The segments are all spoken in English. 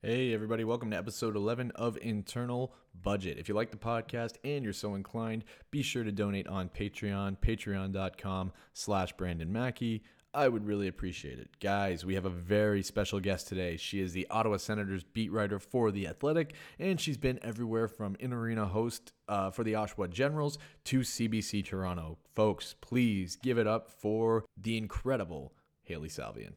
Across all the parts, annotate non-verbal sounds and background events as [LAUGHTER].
Hey, everybody, welcome to episode 11 of Internal Budget. If you like the podcast and you're so inclined, be sure to donate on Patreon, patreon.com slash Brandon Mackey. I would really appreciate it. Guys, we have a very special guest today. She is the Ottawa Senators beat writer for The Athletic, and she's been everywhere from in arena host uh, for the Oshawa Generals to CBC Toronto. Folks, please give it up for the incredible Hailey Salvian.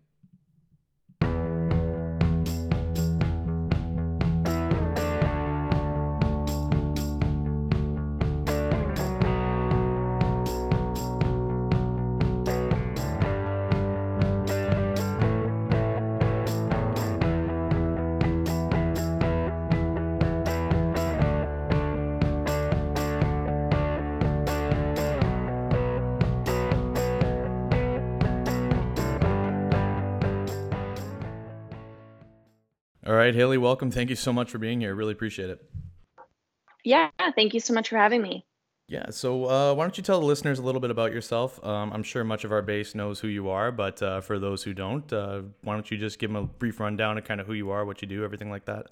Right, Hailey, welcome. Thank you so much for being here. Really appreciate it. Yeah, thank you so much for having me. Yeah, so uh, why don't you tell the listeners a little bit about yourself? Um, I'm sure much of our base knows who you are, but uh, for those who don't, uh, why don't you just give them a brief rundown of kind of who you are, what you do, everything like that?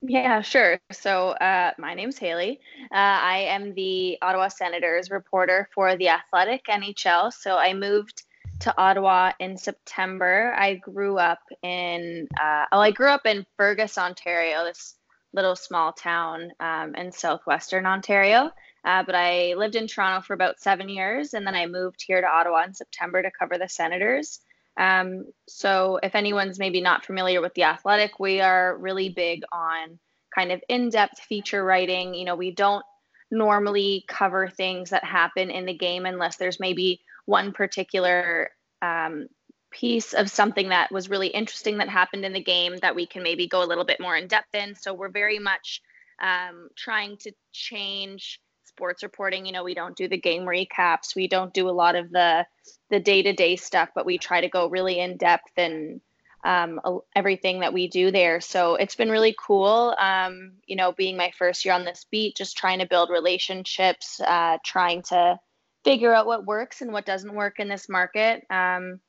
Yeah, sure. So, uh, my name's Hailey. Uh, I am the Ottawa Senators reporter for the Athletic NHL. So, I moved to Ottawa in September. I grew up in, uh, well, I grew up in Fergus, Ontario, this little small town um, in southwestern Ontario. Uh, but I lived in Toronto for about seven years, and then I moved here to Ottawa in September to cover the Senators. Um, so, if anyone's maybe not familiar with the Athletic, we are really big on kind of in-depth feature writing. You know, we don't normally cover things that happen in the game unless there's maybe one particular um, piece of something that was really interesting that happened in the game that we can maybe go a little bit more in depth in. So we're very much um, trying to change sports reporting. You know, we don't do the game recaps, we don't do a lot of the the day to day stuff, but we try to go really in depth and um, everything that we do there. So it's been really cool. Um, you know, being my first year on this beat, just trying to build relationships, uh, trying to figure out what works and what doesn't work in this market. Um,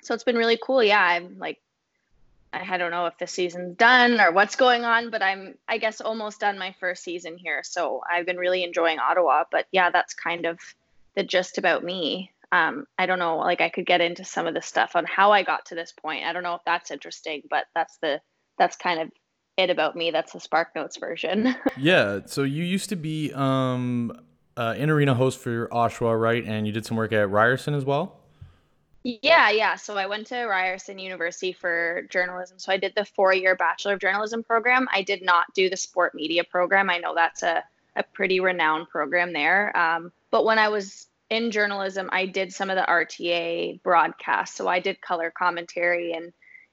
so it's been really cool. Yeah, I'm like, I don't know if the season's done or what's going on, but I'm, I guess, almost done my first season here. So I've been really enjoying Ottawa. But yeah, that's kind of the gist about me. Um, I don't know, like I could get into some of the stuff on how I got to this point. I don't know if that's interesting, but that's the, that's kind of it about me. That's the Spark Notes version. [LAUGHS] yeah. So you used to be um, uh, in arena host for Oshawa, right? And you did some work at Ryerson as well. Yeah, yeah. So I went to Ryerson University for journalism. So I did the four year Bachelor of Journalism program. I did not do the sport media program. I know that's a, a pretty renowned program there. Um, but when I was in journalism, I did some of the RTA broadcasts. So I did color commentary and,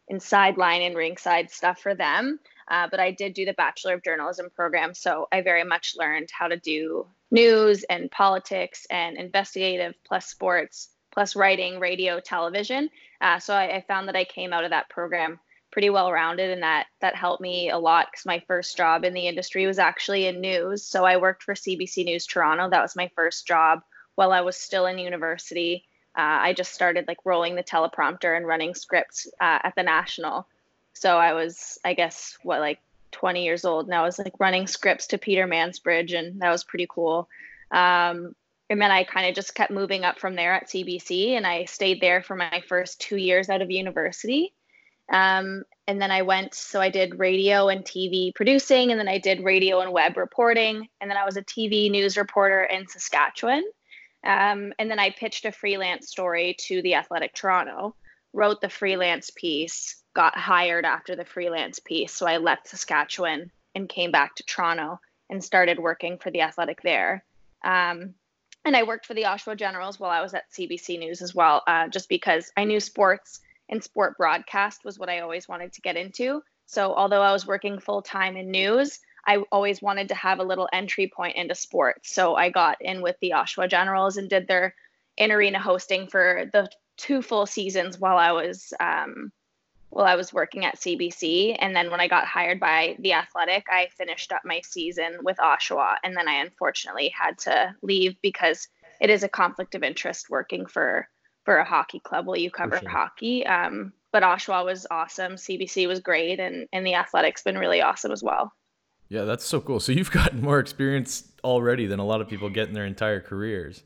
and sideline and ringside stuff for them. Uh, but I did do the Bachelor of Journalism program. So I very much learned how to do news and politics and investigative plus sports plus writing, radio, television. Uh, so I, I, found that I came out of that program pretty well rounded, and that that helped me a lot because my first job in the industry was actually in news. So I worked for CBC News Toronto. That was my first job while I was still in university. Uh, I just started like rolling the teleprompter and running scripts uh, at the National. So I was, I guess, what like 20 years old, and I was like running scripts to Peter Mansbridge, and that was pretty cool. Um, and then I kind of just kept moving up from there at CBC, and I stayed there for my first two years out of university. Um, and then I went, so I did radio and TV producing, and then I did radio and web reporting, and then I was a TV news reporter in Saskatchewan. Um, and then I pitched a freelance story to the Athletic Toronto, wrote the freelance piece, got hired after the freelance piece. So I left Saskatchewan and came back to Toronto and started working for the Athletic there. Um, and I worked for the Oshawa Generals while I was at CBC News as well, uh, just because I knew sports and sport broadcast was what I always wanted to get into. So although I was working full time in news, I always wanted to have a little entry point into sports. So I got in with the Oshawa Generals and did their in arena hosting for the two full seasons while I was um, while I was working at CBC. And then when I got hired by The Athletic, I finished up my season with Oshawa. And then I unfortunately had to leave because it is a conflict of interest working for for a hockey club while you cover sure. hockey. Um, but Oshawa was awesome. CBC was great, and and the Athletic's been really awesome as well. Yeah, that's so cool. So you've [LAUGHS] gotten more experience already than a lot of people get in their entire careers.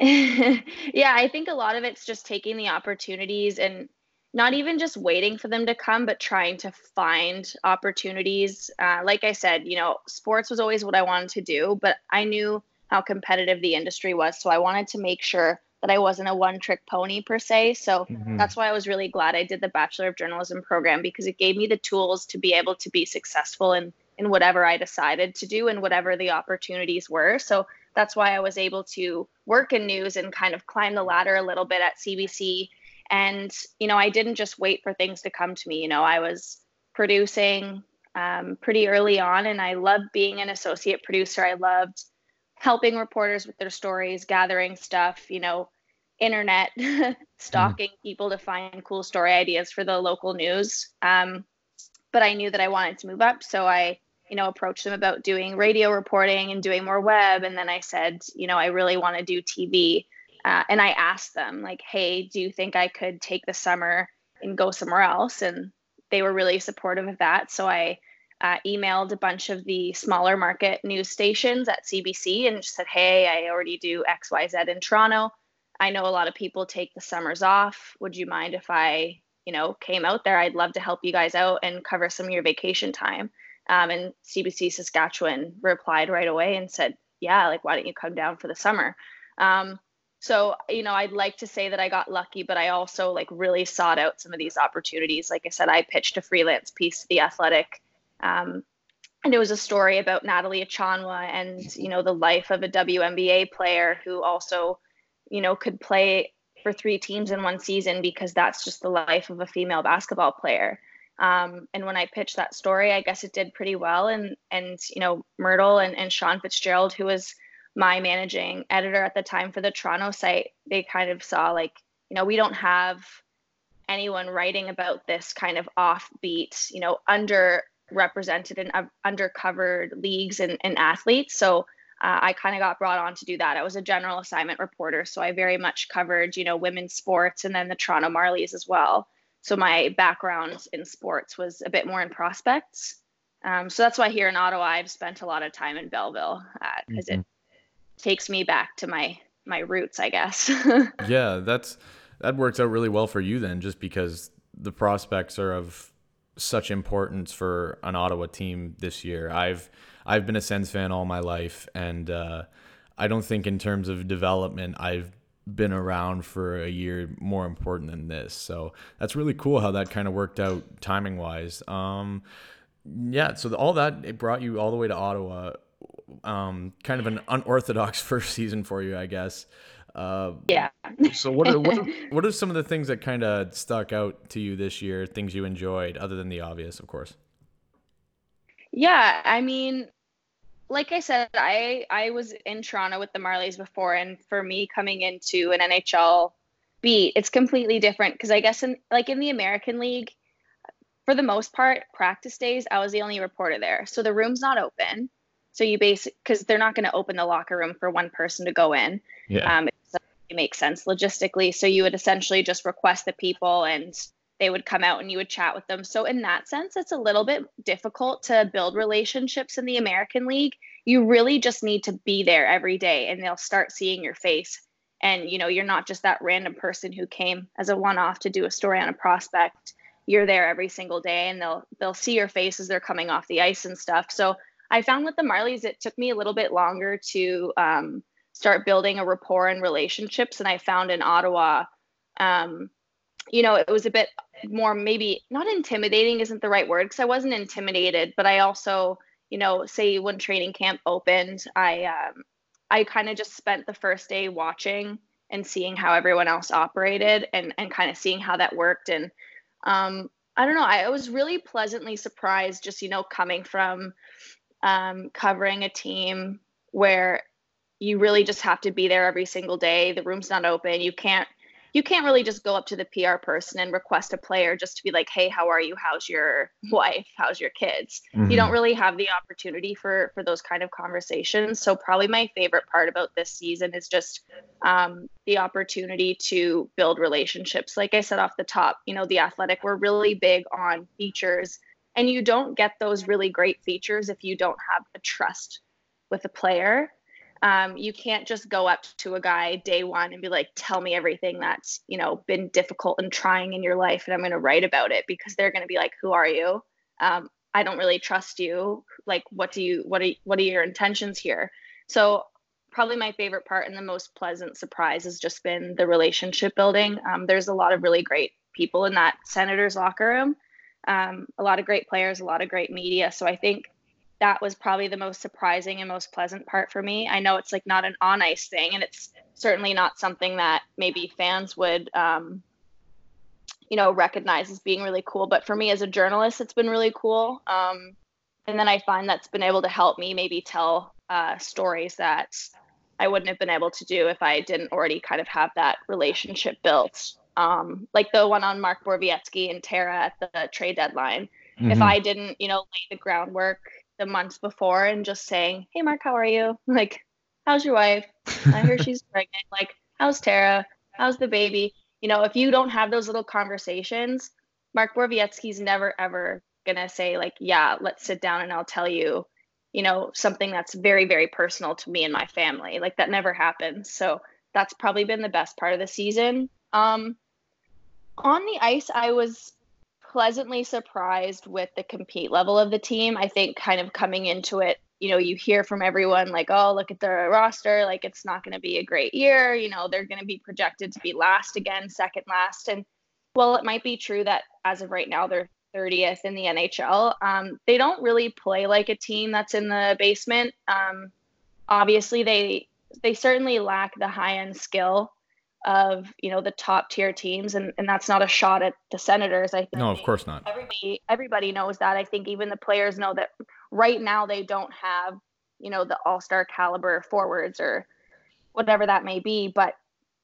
[LAUGHS] yeah, I think a lot of it's just taking the opportunities and not even just waiting for them to come, but trying to find opportunities. Uh, like I said, you know, sports was always what I wanted to do, but I knew how competitive the industry was. So I wanted to make sure that I wasn't a one trick pony per se. So mm-hmm. that's why I was really glad I did the Bachelor of Journalism program because it gave me the tools to be able to be successful in, in whatever I decided to do and whatever the opportunities were. So that's why I was able to work in news and kind of climb the ladder a little bit at CBC. And, you know, I didn't just wait for things to come to me. You know, I was producing um, pretty early on and I loved being an associate producer. I loved helping reporters with their stories, gathering stuff, you know, internet [LAUGHS] stalking mm. people to find cool story ideas for the local news. Um, but I knew that I wanted to move up, so I, you know, approached them about doing radio reporting and doing more web. And then I said, you know, I really want to do TV. Uh, and I asked them, like, hey, do you think I could take the summer and go somewhere else? And they were really supportive of that. So I uh, emailed a bunch of the smaller market news stations at CBC and just said, hey, I already do XYZ in Toronto. I know a lot of people take the summers off. Would you mind if I, you know, came out there? I'd love to help you guys out and cover some of your vacation time. Um, and CBC Saskatchewan replied right away and said, yeah, like, why don't you come down for the summer? Um, so, you know, I'd like to say that I got lucky, but I also like really sought out some of these opportunities. Like I said, I pitched a freelance piece to the Athletic um, and it was a story about Natalie Achonwa and you know the life of a WNBA player who also you know could play for three teams in one season because that's just the life of a female basketball player. Um, and when I pitched that story, I guess it did pretty well. And and you know Mirtle and, and Sean Fitzgerald, who was my managing editor at the time for the Toronto site, they kind of saw like you know we don't have anyone writing about this kind of offbeat, you know, underrepresented and uh, undercovered leagues and, and athletes. So uh, I kind of got brought on to do that. I was a general assignment reporter, so I very much covered, you know, women's sports and then the Toronto Marlies as well. So my background in sports was a bit more in prospects. Um, so that's why here in Ottawa, I've spent a lot of time in Belleville because uh, mm-hmm. it takes me back to my my roots, I guess. [LAUGHS] yeah, that's that works out really well for you then, just because the prospects are of such importance for an Ottawa team this year. I've I've been a Sens fan all my life, and uh, I don't think in terms of development I've been around for a year more important than this. So that's really cool how that kind of worked out timing wise. Um, yeah, so all that it brought you all the way to Ottawa. Um, kind of an unorthodox [LAUGHS] first season for you, I guess. Uh, yeah. so what are, what are, [LAUGHS] what are some of the things that kind of stuck out to you this year? Things you enjoyed, other than the obvious, of course. Yeah, I mean, like I said, I I was in Toronto with the Marlies before, and for me coming into an NHL beat, it's completely different because I guess in like in the American League, for the most part, practice days I was the only reporter there, so the room's not open. So you basic because they're not going to open the locker room for one person to go in. Yeah. Um, it makes sense logistically. So you would essentially just request the people and they would come out and you would chat with them. So in that sense, it's a little bit difficult to build relationships in the American League. You really just need to be there every day and they'll start seeing your face. And you know, you're not just that random person who came as a one-off to do a story on a prospect. You're there every single day and they'll they'll see your face as they're coming off the ice and stuff. So I found with the Marlies, it took me a little bit longer to um, start building a rapport and relationships. And I found in Ottawa, um, you know, it was a bit more maybe not intimidating isn't the right word because I wasn't intimidated, but I also, you know, say when training camp opened, I um, I kind of just spent the first day watching and seeing how everyone else operated and and kind of seeing how that worked and um, I don't know, I was really pleasantly surprised just you know coming from um, covering a team where you really just have to be there every single day. The room's not open. You can't you can't really just go up to the PR person and request a player just to be like, "Hey, how are you? How's your wife? How's your kids?" Mm-hmm. You don't really have the opportunity for for those kind of conversations. So probably my favorite part about this season is just um, the opportunity to build relationships. Like I said off the top, you know, the Athletic we're really big on features, and you don't get those really great features if you don't have the trust with a player um, you can't just go up to a guy day one and be like, tell me everything that's, you know, been difficult and trying in your life and I'm going to write about it because they're going to be like, who are you? Um, I don't really trust you. Like, what do you, what are, what are your intentions here? So probably my favorite part and the most pleasant surprise has just been the relationship building. Um, there's a lot of really great people in that Senators locker room. Um, a lot of great players, a lot of great media. So I think that was probably the most surprising and most pleasant part for me. I know it's like not an on ice thing, and it's certainly not something that maybe fans would, um, you know, recognize as being really cool. But for me as a journalist, it's been really cool. Um, and then I find that's been able to help me maybe tell uh, stories that I wouldn't have been able to do if I didn't already kind of have that relationship built. Um, like the one on Mark Borowiecki and Tara at the trade deadline. Mm-hmm. If I didn't, you know, lay the groundwork the months before and just saying, "Hey, Mark, how are you? [LAUGHS] Like, how's your wife? I hear [LAUGHS] she's pregnant. Like, how's Tara? How's the baby?" You know, if you don't have those little conversations, Mark Borowiecki's never ever gonna say like, "Yeah, let's sit down and I'll tell you." You know, something that's very, very personal to me and my family. Like that never happens. So that's probably been the best part of the season. Um, on the ice, I was pleasantly surprised with the compete level of the team. I think kind of coming into it, you know, you hear from everyone like, oh, look at the roster, like it's not going to be a great year. You know, they're going to be projected to be last again, second last. And well, it might be true that as of right now, they're 30th in the NHL. Um, they don't really play like a team that's in the basement. Um, obviously, they they certainly lack the high end skill of you know the top tier teams and, and that's not a shot at the senators i think no of course not. everybody everybody knows that. I think even the players know that right now they don't have you know the all-star caliber forwards or whatever that may be but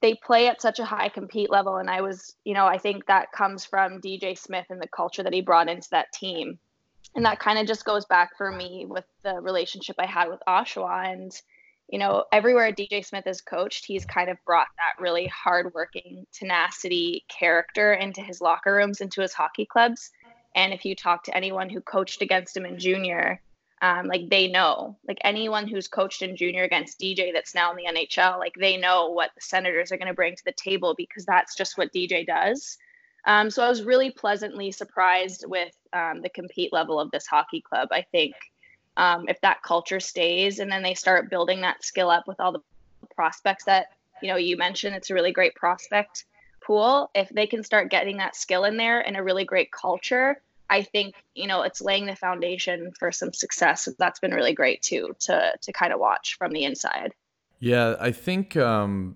they play at such a high compete level and i was you know i think that comes from dj smith and the culture that he brought into that team. And that kind of just goes back for me with the relationship i had with oshawa and you know, everywhere DJ Smith is coached, he's kind of brought that really hardworking tenacity character into his locker rooms, into his hockey clubs. And if you talk to anyone who coached against him in junior, um, like they know, like anyone who's coached in junior against DJ that's now in the NHL, like they know what the Senators are going to bring to the table because that's just what DJ does. Um, so I was really pleasantly surprised with um, the compete level of this hockey club. I think um, if that culture stays and then they start building that skill up with all the prospects that you know you mentioned it's a really great prospect pool. If they can start getting that skill in there and a really great culture i think you know it's laying the foundation for some success. That's been really great too to to kind of watch from the inside. Yeah i think um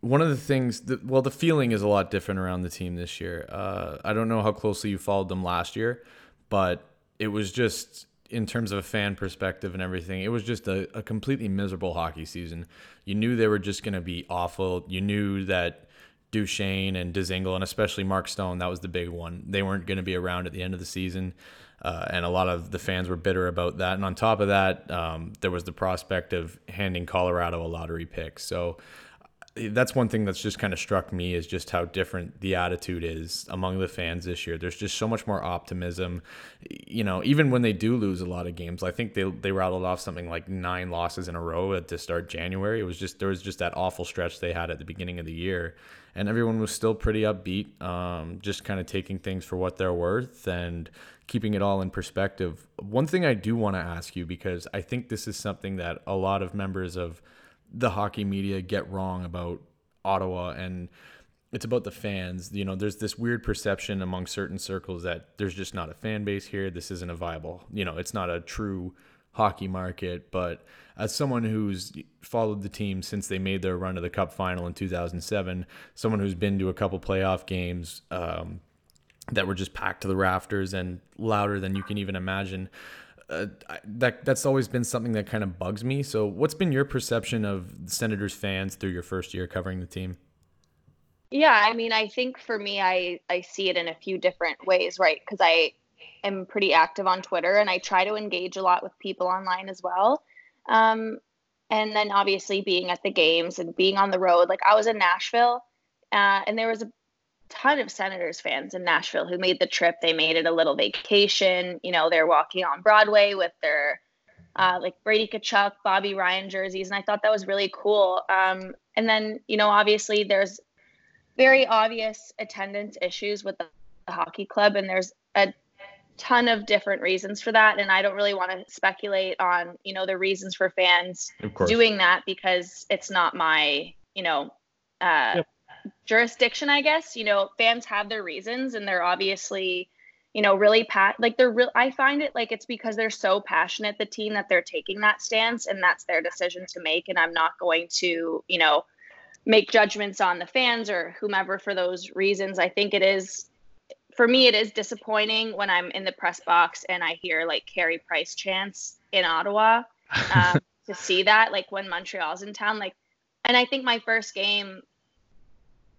one of the things that well the feeling is a lot different around the team this year. Uh, i don't know how closely you followed them last year but it was just in terms of a fan perspective and everything, it was just a, a completely miserable hockey season. You knew they were just going to be awful. You knew that Duchene and Dzingel, and especially Mark Stone, that was the big one. They weren't going to be around at the end of the season. Uh, and a lot of the fans were bitter about that. And on top of that, um, there was the prospect of handing Colorado a lottery pick. So that's one thing that's just kind of struck me is just how different the attitude is among the fans this year. There's just so much more optimism. You know, even when they do lose a lot of games, I think they they rattled off something like nine losses in a row at to start January. It was just there was just that awful stretch they had at the beginning of the year, and everyone was still pretty upbeat, um, just kind of taking things for what they're worth and keeping it all in perspective. One thing I do want to ask you because I think this is something that a lot of members of the hockey media get wrong about Ottawa and it's about the fans. You know, there's this weird perception among certain circles that there's just not a fan base here. This isn't a viable, you know, it's not a true hockey market. But as someone who's followed the team since they made their run to the Cup final in 2007, someone who's been to a couple playoff games um, that were just packed to the rafters and louder than you can even imagine uh, that that's always been something that kind of bugs me. So, what's been your perception of Senators fans through your first year covering the team? Yeah, I mean, I think for me, I I see it in a few different ways, right? Because I am pretty active on Twitter and I try to engage a lot with people online as well. Um, and then obviously being at the games and being on the road, like I was in Nashville, uh, and there was a ton of Senators fans in Nashville who made the trip. They made it a little vacation. You know, they're walking on Broadway with their uh, like Brady Tkachuk, Bobby Ryan jerseys, and I thought that was really cool. Um, and then you know, obviously, there's very obvious attendance issues with the, the hockey club, and there's a ton of different reasons for that and i don't really want to speculate on you know the reasons for fans doing that because it's not my you know uh, yep jurisdiction, I guess. You know, fans have their reasons and they're obviously, you know, really pat like they're real I find it like it's because they're so passionate the team that they're taking that stance and that's their decision to make and I'm not going to, you know, make judgments on the fans or whomever for those reasons. I think it is for me it is disappointing when I'm in the press box and I hear like Carey Price chants in Ottawa. [LAUGHS] Um, to see that like when Montreal's in town like and I think my first game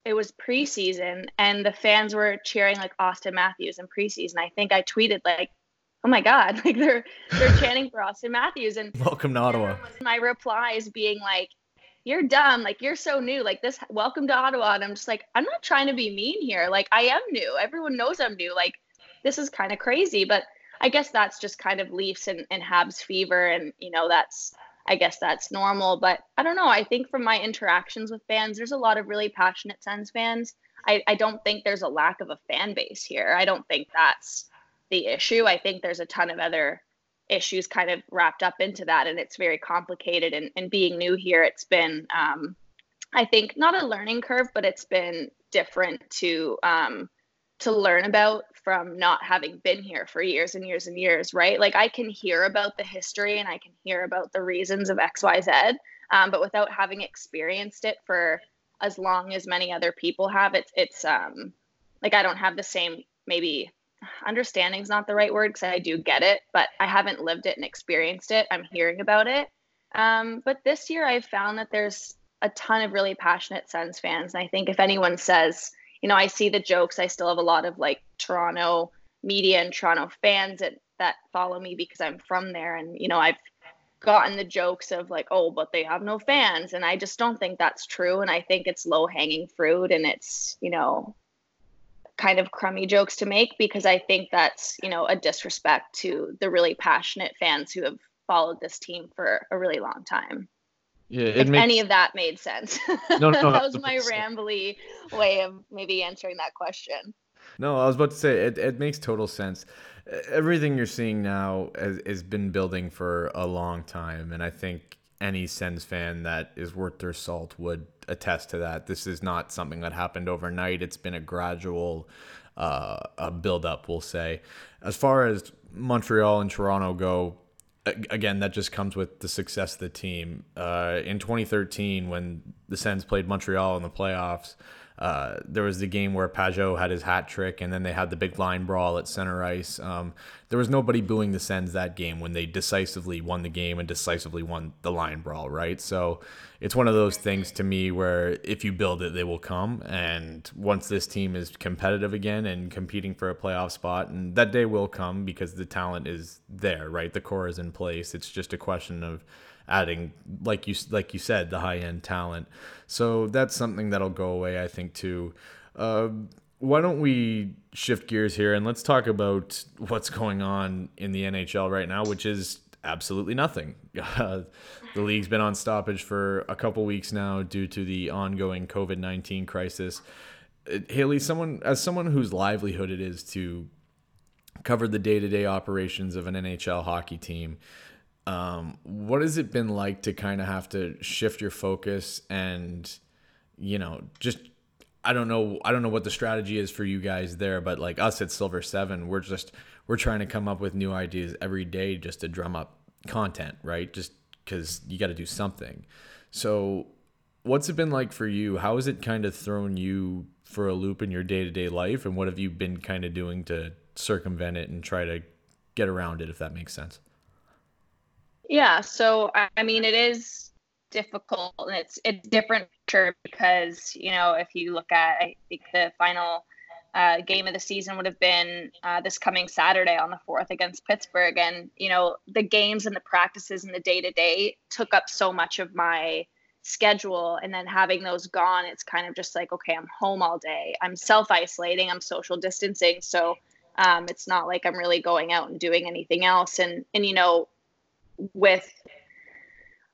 it was preseason and the fans were cheering like Auston Matthews in preseason. I think I tweeted like, "Oh my god, [LAUGHS] like they're they're chanting for Auston Matthews." And welcome to Ottawa. My replies being like, "You're dumb. Like you're so new. Like this. Welcome to Ottawa." And I'm just like, I'm not trying to be mean here. Like I am new. Everyone knows I'm new. Like this is kind of crazy, but I guess that's just kind of Leafs and, and Habs fever, and you know that's I guess that's normal. But I don't know. I think from my interactions with fans, there's a lot of really passionate Sens fans. I, I don't think there's a lack of a fan base here. I don't think that's the issue. I think there's a ton of other issues kind of wrapped up into that, and it's very complicated. And, and being new here, it's been, um, I think, not a learning curve, but it's been different to um, to learn about from not having been here for years and years and years, right? Like I can hear about the history and I can hear about the reasons of XYZ, um, but without having experienced it for as long as many other people have, it's it's um like I don't have the same maybe understanding is not the right word because I do get it, but I haven't lived it and experienced it. I'm hearing about it. Um, but this year I've found that there's a ton of really passionate Sens fans. And I think if anyone says, you know, I see the jokes. I still have a lot of like Toronto media and Toronto fans that that follow me because I'm from there, and you know, I've gotten the jokes of like, oh, but they have no fans, and I just don't think that's true. And I think it's low hanging fruit, and it's you know, kind of crummy jokes to make because I think that's you know a disrespect to the really passionate fans who have followed this team for a really long time. Yeah, if makes... any of that made sense. [LAUGHS] No, no, that was my rambly way of maybe answering that question. No, I was about to say it, it makes total sense. Everything you're seeing now has, has been building for a long time, and I think any Sens fan that is worth their salt would attest to that. This is not something that happened overnight. It's been a gradual uh, a build up, we'll say. As far as Montreal and Toronto go, again, that just comes with the success of the team. Uh, in 2013, when the Sens played Montreal in the playoffs, uh, there was the game where Pageau had his hat trick, and then they had the big line brawl at center ice. Um, there was nobody booing the Sens that game when they decisively won the game and decisively won the line brawl, right? So it's one of those things to me where if you build it, they will come. And once this team is competitive again and competing for a playoff spot, and that day will come because the talent is there, right? The core is in place. It's just a question of adding like you like you said the high end talent. So that's something that'll go away I think too. Uh, why don't we shift gears here and let's talk about what's going on in the NHL right now, which is absolutely nothing. Uh, [LAUGHS] the league's been on stoppage for a couple weeks now due to the ongoing COVID nineteen crisis. Hailey, someone as someone whose livelihood it is to cover the day to day operations of an NHL hockey team, um, what has it been like to kind of have to shift your focus and, you know, just I don't know I don't know what the strategy is for you guys there, but like us at Silver Seven, we're just we're trying to come up with new ideas every day just to drum up content, right? Just because you got to do something. So, what's it been like for you? How has it kind of thrown you for a loop in your day to day life, and what have you been kind of doing to circumvent it and try to get around it, if that makes sense? Yeah. So, I mean, it is difficult and it's it's different because you know if you look at I think the final uh, game of the season would have been uh, this coming Saturday on the fourth against Pittsburgh, and you know the games and the practices and the day to day took up so much of my schedule, and then having those gone, it's kind of just like okay, I'm home all day, I'm self isolating, I'm social distancing, so um, it's not like I'm really going out and doing anything else, and and you know with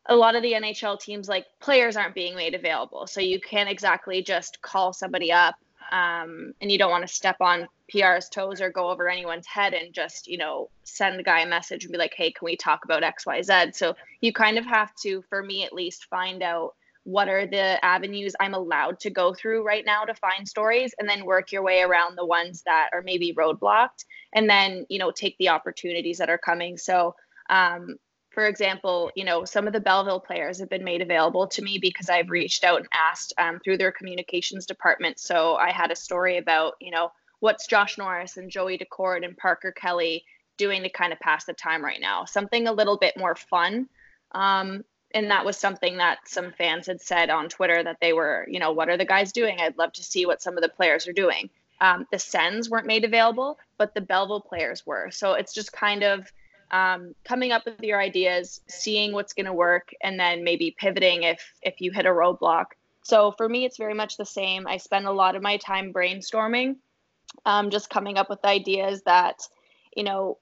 a lot of the NHL teams, like players aren't being made available. So you can't exactly just call somebody up um, and you don't want to step on PR's toes or go over anyone's head and just, you know, send the guy a message and be like, hey, can we talk about XYZ? So you kind of have to, for me at least, find out what are the avenues I'm allowed to go through right now to find stories and then work your way around the ones that are maybe roadblocked and then, you know, take the opportunities that are coming. So, um, for example, you know, some of the Belleville players have been made available to me because I've reached out and asked um, through their communications department. So I had a story about, you know, what's Josh Norris and Joey Daccord and Parker Kelly doing to kind of pass the time right now? Something a little bit more fun. Um, and that was something that some fans had said on Twitter that they were, you know, what are the guys doing? I'd love to see what some of the players are doing. Um, the Sens weren't made available, but the Belleville players were. So it's just kind of, um, coming up with your ideas, seeing what's going to work, and then maybe pivoting if if you hit a roadblock. So for me, it's very much the same. I spend a lot of my time brainstorming, um, just coming up with ideas that you know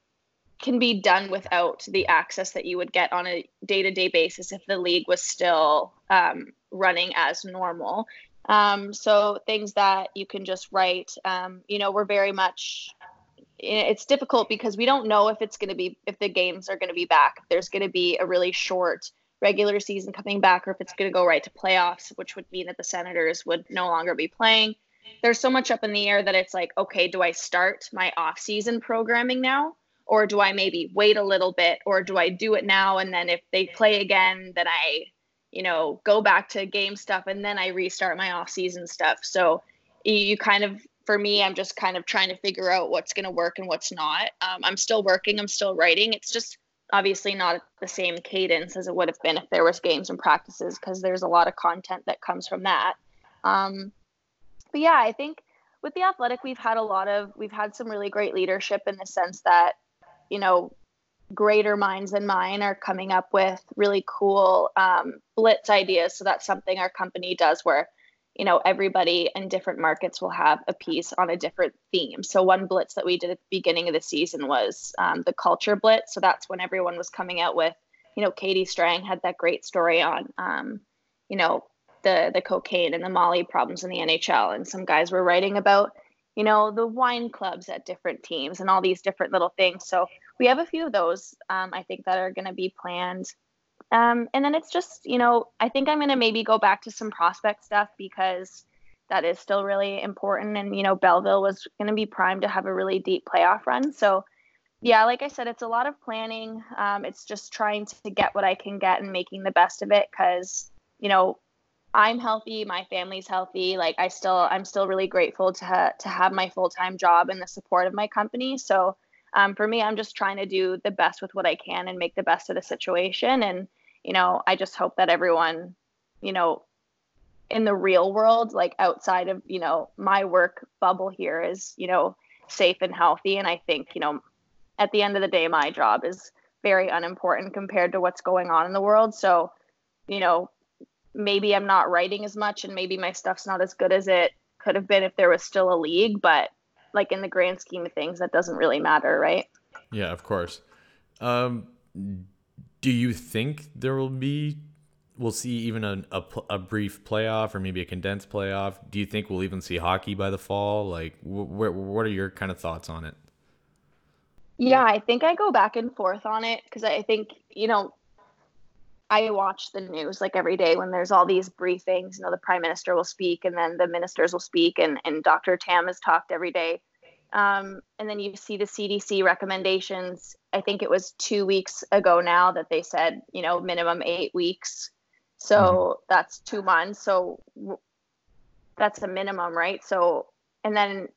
can be done without the access that you would get on a day-to-day basis if the league was still um, running as normal. Um, so things that you can just write. Um, you know, we're very much Eh, it's difficult because we don't know if it's going to be if the games are going to be back if there's going to be a really short regular season coming back or if it's going to go right to playoffs which would mean that the senators would no longer be playing. There's so much up in the air that it's like okay do i start my off season programming now? Or do i maybe wait a little bit? Or do i do it now and then if they play again then i you know go back to game stuff and then i restart my off season stuff. So you kind of for me, I'm just kind of trying to figure out what's going to work and what's not. Um, I'm still working, I'm still writing. It's just obviously not the same cadence as it would have been if there was games and practices because there's a lot of content that comes from that. Um, but yeah, I think with the athletic, we've had a lot of we've had some really great leadership in the sense that you know greater minds than mine are coming up with really cool um, blitz ideas. So that's something our company does where you know everybody in different markets will have a piece on a different theme. So one blitz that we did at the beginning of the season was um, the culture blitz. So that's when everyone was coming out with you know katie strang had that great story on um, you know the the cocaine and the molly problems in the nhl and some guys were writing about you know the wine clubs at different teams and all these different little things. So we have a few of those um, i think that are going to be planned um, and then it's just, you know, I think I'm going to maybe go back to some prospect stuff because that is still really important. And, you know, Belleville was going to be primed to have a really deep playoff run. So, yeah, like I said, it's a lot of planning. Um, it's just trying to get what I can get and making the best of it because, you know, I'm healthy, my family's healthy. Like I still, I'm still really grateful to ha- to have my full time job and the support of my company. So um, for me, I'm just trying to do the best with what I can and make the best of the situation. And you know, I just hope that everyone, you know, in the real world, like outside of, you know, my work bubble here is, you know, safe and healthy. And I think, you know, at the end of the day, my job is very unimportant compared to what's going on in the world. So, you know, maybe I'm not writing as much and maybe my stuff's not as good as it could have been if there was still a league, but like in the grand scheme of things, that doesn't really matter, right? Yeah, of course. Um, do you think there will be we'll see even a, a, a, brief playoff or maybe a condensed playoff? Do you think we'll even see hockey by the fall? Like wh- what are your kind of thoughts on it? Yeah i think i go back and forth on it because i think you know i watch the news like every day when there's all these briefings you know the prime minister will speak and then the ministers will speak and, and dr tam has talked every day. Um, and then you see the CDC recommendations. I think it was two weeks ago now that they said, you know, minimum eight weeks. So mm-hmm. that's two months. So that's a minimum, right? So, and then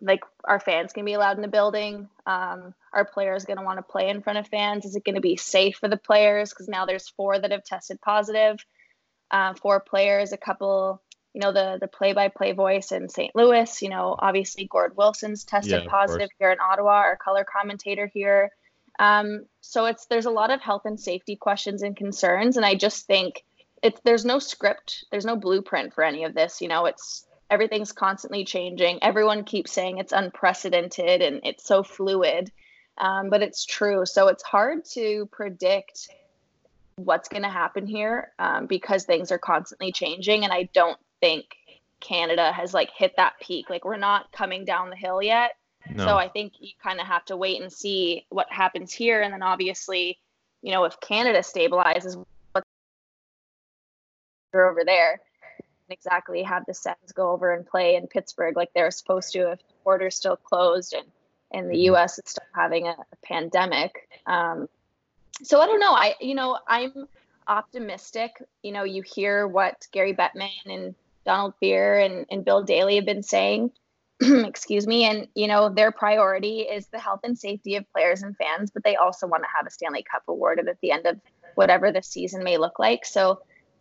like our fans can be allowed in the building. Um, our players going to want to play in front of fans. Is it going to be safe for the players? Because now there's four that have tested positive. Uh, four players, a couple, you know, the the play-by-play voice in St. Louis. You know, obviously Gord Wilson's tested Yeah, positive course. here in Ottawa. Our color commentator here. Um, so it's there's a lot of health and safety questions and concerns, and I just think it's there's no script, there's no blueprint for any of this. You know, it's everything's constantly changing. Everyone keeps saying it's unprecedented and it's so fluid, um, but it's true. So it's hard to predict what's going to happen here um, because things are constantly changing, and I don't think Canada has like hit that peak. Like we're not coming down the hill yet. No. So I think you kind of have to wait and see what happens here, and then obviously, you know, if Canada stabilizes, what's over there, exactly have the Sens go over and play in Pittsburgh like they're supposed to if the border's still closed and and the Mhm. U.S. is still having a, a pandemic. Um, so I don't know. I you know I'm optimistic. You know, you hear what Gary Bettman and Donald Fehr and, and Bill Daly have been saying. [CLEARS THROAT] excuse me and you know their priority is the health and safety of players and fans but they also want to have a stanley cup awarded at the end of whatever the season may look like so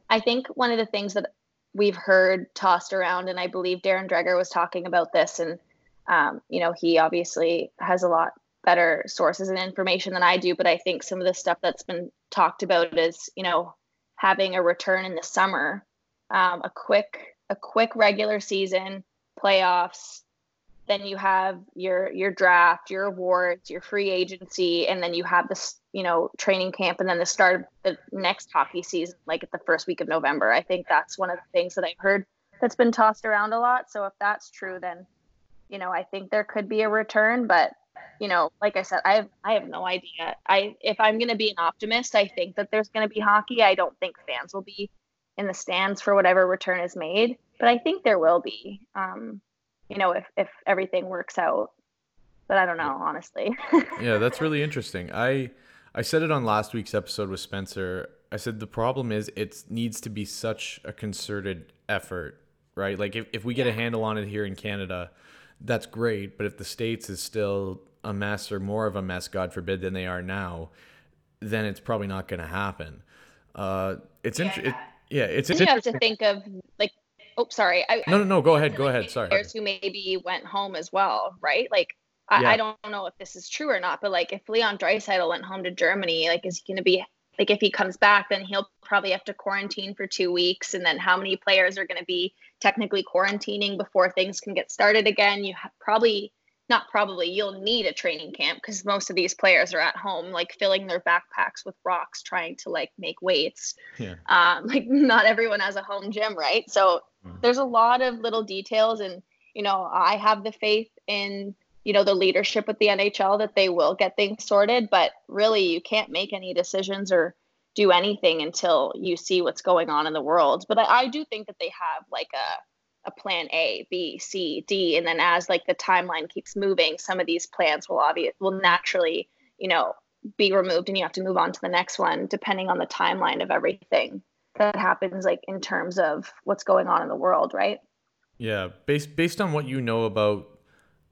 i think one of the things that we've heard tossed around and i believe darren dreger was talking about this and um, you know he obviously has a lot better sources and information than i do but i think some of the stuff that's been talked about is you know having a return in the summer um, a quick a quick regular season playoffs then you have your your draft your awards your free agency and then you have this you know training camp and then the start of the next hockey season like at the first week of november. I think that's one of the things that i've heard that's been tossed around a lot. So if that's true then you know i think there could be a return. But you know like i said i have i have no idea. I if i'm going to be an optimist i think that there's going to be hockey. I don't think fans will be in the stands for whatever return is made but i think there will be um you know, if if everything works out. But I don't know, honestly. [LAUGHS] yeah, that's really interesting. I I said it on last week's episode with Spencer. I said the problem is it needs to be such a concerted effort, right? Like if, if we get a handle on it here in Canada, that's great. But if the States is still a mess or more of a mess, God forbid, than they are now, then it's probably not going to happen. Uh, it's Yeah. interesting. It, yeah, it's, it's you have to think of like oh sorry. I, No, no, no. Go ahead. Go ahead. Sorry. Players who maybe went home as well, right? Like I, Yeah. I don't know if this is true or not, but like if Leon Draisaitl went home to Germany, like is he going to be like if he comes back, then he'll probably have to quarantine for two weeks, and then how many players are going to be technically quarantining before things can get started again? You ha- probably not probably you'll need a training camp because most of these players are at home, like filling their backpacks with rocks, trying to like make weights Yeah. um, [LAUGHS] like not everyone has a home gym right so Mhm. there's a lot of little details and you know i have the faith in you know the leadership with the nhl that they will get things sorted but really you can't make any decisions or do anything until you see what's going on in the world but i, I do think that they have like a a plan A, B, C, D, and then as like the timeline keeps moving, some of these plans will obvious will naturally, you know, be removed and you have to move on to the next one depending on the timeline of everything that happens like in terms of what's going on in the world right? Yeah, based based on what you know about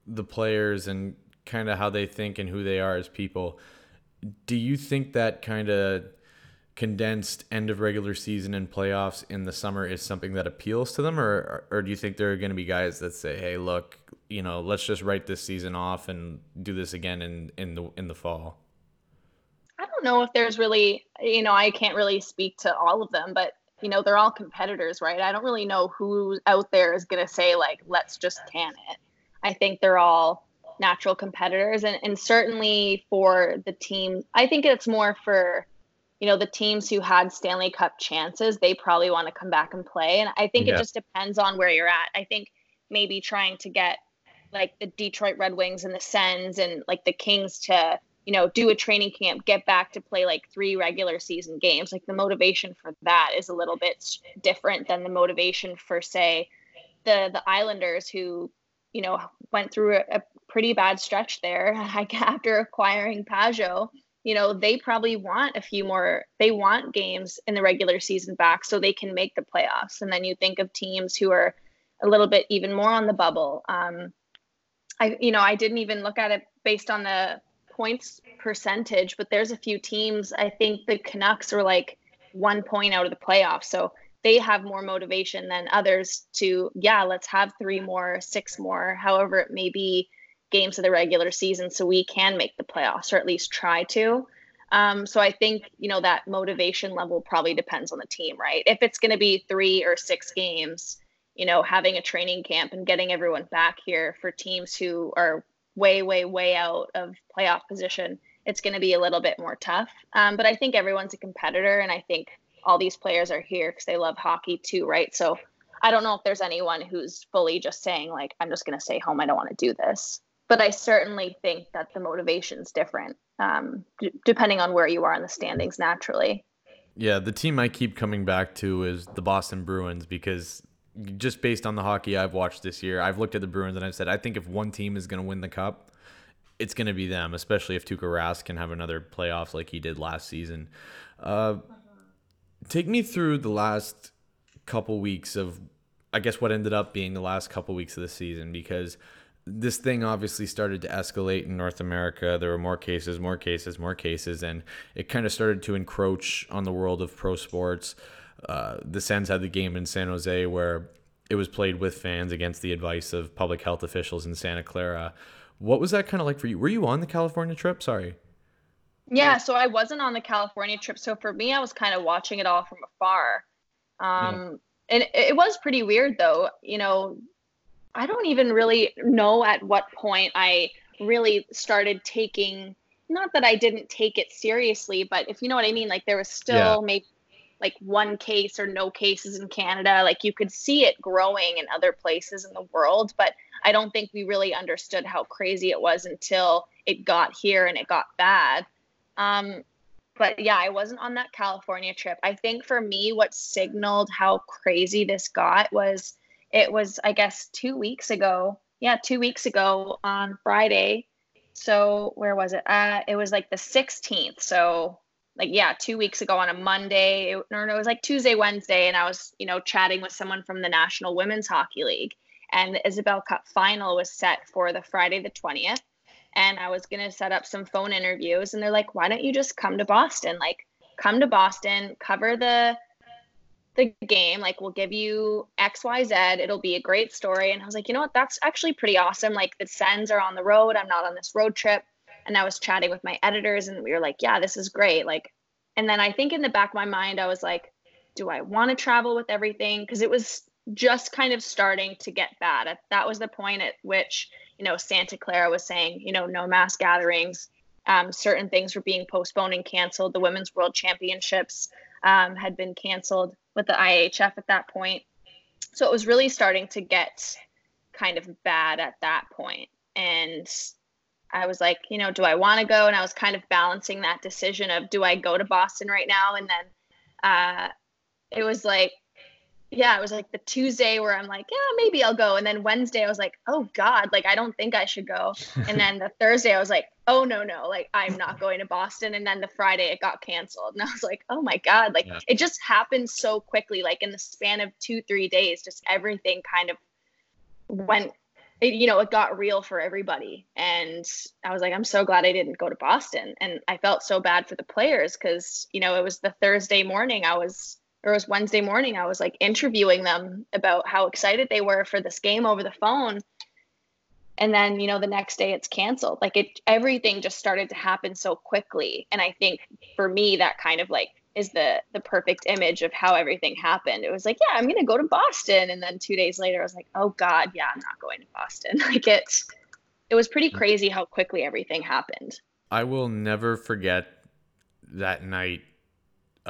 the players and kind of how they think and who they are as people, do you think that kind of condensed end of regular season and playoffs in the summer is something that appeals to them, or or do you think there are going to be guys that say, "Hey, look, you know, let's just write this season off and do this again in in the in the fall"? i don't know if there's really you know i can't really speak to all of them but you know they're all competitors right? I don't really know who out there is going to say like let's just can it. I think they're all natural competitors and, and certainly for the team i think it's more for you know the teams who had stanley cup chances they probably want to come back and play. And i think Yeah. it just depends on where you're at. I think maybe trying to get like the detroit red wings and the sens and like the kings to you know do a training camp get back to play like three regular season games like the motivation for that is a little bit different than the motivation for say the the islanders who you know went through a, a pretty bad stretch there [LAUGHS] like after acquiring Pageau you know they probably want a few more they want games in the regular season back so they can make the playoffs. And then you think of teams who are a little bit even more on the bubble. Um I you know I didn't even look at it based on the points percentage, but there's a few teams. I think the Canucks are like one point out of the playoffs, so they have more motivation than others to yeah let's have three more, six more, however it may be games of the regular season, so we can make the playoffs or at least try to. Um, so I think you know that motivation level probably depends on the team, right? If it's going to be three or six games, you know, having a training camp and getting everyone back here for teams who are way, way, way out of playoff position, it's going to be a little bit more tough. Um, but I think everyone's a competitor, and I think all these players are here because they love hockey too, right? So I don't know if there's anyone who's fully just saying like, I'm just going to stay home. I don't want to do this. But I certainly think that the motivation's different um, d- depending on where you are in the standings naturally. Yeah, the team I keep coming back to is the Boston Bruins because just based on the hockey I've watched this year, I've looked at the Bruins and I've said I think if one team is going to win the cup, it's going to be them, especially if Tuukka Rask can have another playoffs like he did last season. Uh, take me through the last couple weeks of, I guess, what ended up being the last couple weeks of the season because this thing obviously started to escalate in North America. There were more cases, more cases, more cases, and it kind of started to encroach on the world of pro sports. Uh, the Sens had the game in San Jose where it was played with fans against the advice of public health officials in Santa Clara. What was that kind of like for you? Were you on the California trip? Sorry. Yeah, so I wasn't on the California trip. So for me, I was kind of watching it all from afar. Um, yeah. And it was pretty weird, though. You know, I don't even really know at what point I really started taking, not that I didn't take it seriously, but if you know what I mean, like there was still yeah. maybe like one case or no cases in Canada. Like you could see it growing in other places in the world, but I don't think we really understood how crazy it was until it got here and it got bad. Um, but yeah, I wasn't on that California trip. I think for me, what signaled how crazy this got was it was, I guess, two weeks ago. Yeah, two weeks ago on Friday. So where was it? Uh, it was like the 16th. So like yeah two weeks ago on a monday or no, it was like tuesday wednesday and i was you know chatting with someone from the national women's hockey league and the Isobel cup final was set for the friday the 20th and i was going to set up some phone interviews and they're like why don't you just come to boston like come to boston cover the the game like we'll give you xyz it'll be a great story and i was like you know what that's actually pretty awesome like the Sens are on the road i'm not on this road trip and I was chatting with my editors and we were like, yeah, this is great. Like, and then I think in the back of my mind, I was like, do I want to travel with everything? Because it was just kind of starting to get bad. That was the point at which, you know, Santa Clara was saying, you know, no mass gatherings. Um, certain things were being postponed and canceled. The Women's World Championships um, had been canceled with the IIHF at that point. So it was really starting to get kind of bad at that point. And I was like, you know, do I want to go? And I was kind of balancing that decision of do I go to Boston right now? And then uh, it was like, yeah, it was like the Tuesday where I'm like, yeah, maybe I'll go. And then Wednesday I was like, oh God, like I don't think I should go. and [LAUGHS] then the Thursday I was like, oh no, no, like I'm not going to Boston. And then the Friday it got canceled. And I was like, oh my God, like yeah. it just happened so quickly, like in the span of two, three days, just everything kind of went it, you know, it got real for everybody. And I was like, I'm so glad I didn't go to Boston. And I felt so bad for the players because, you know, it was the Thursday morning I was, or it was Wednesday morning, I was like interviewing them about how excited they were for this game over the phone. And then, you know, the next day it's canceled. Like it, everything just started to happen so quickly. And I think for me, that kind of like is the the perfect image of how everything happened. It was like, yeah, I'm gonna go to Boston, and then two days later, I was like, oh God, yeah, I'm not going to Boston. [LAUGHS] like it, it was pretty mm. crazy how quickly everything happened. I will never forget that night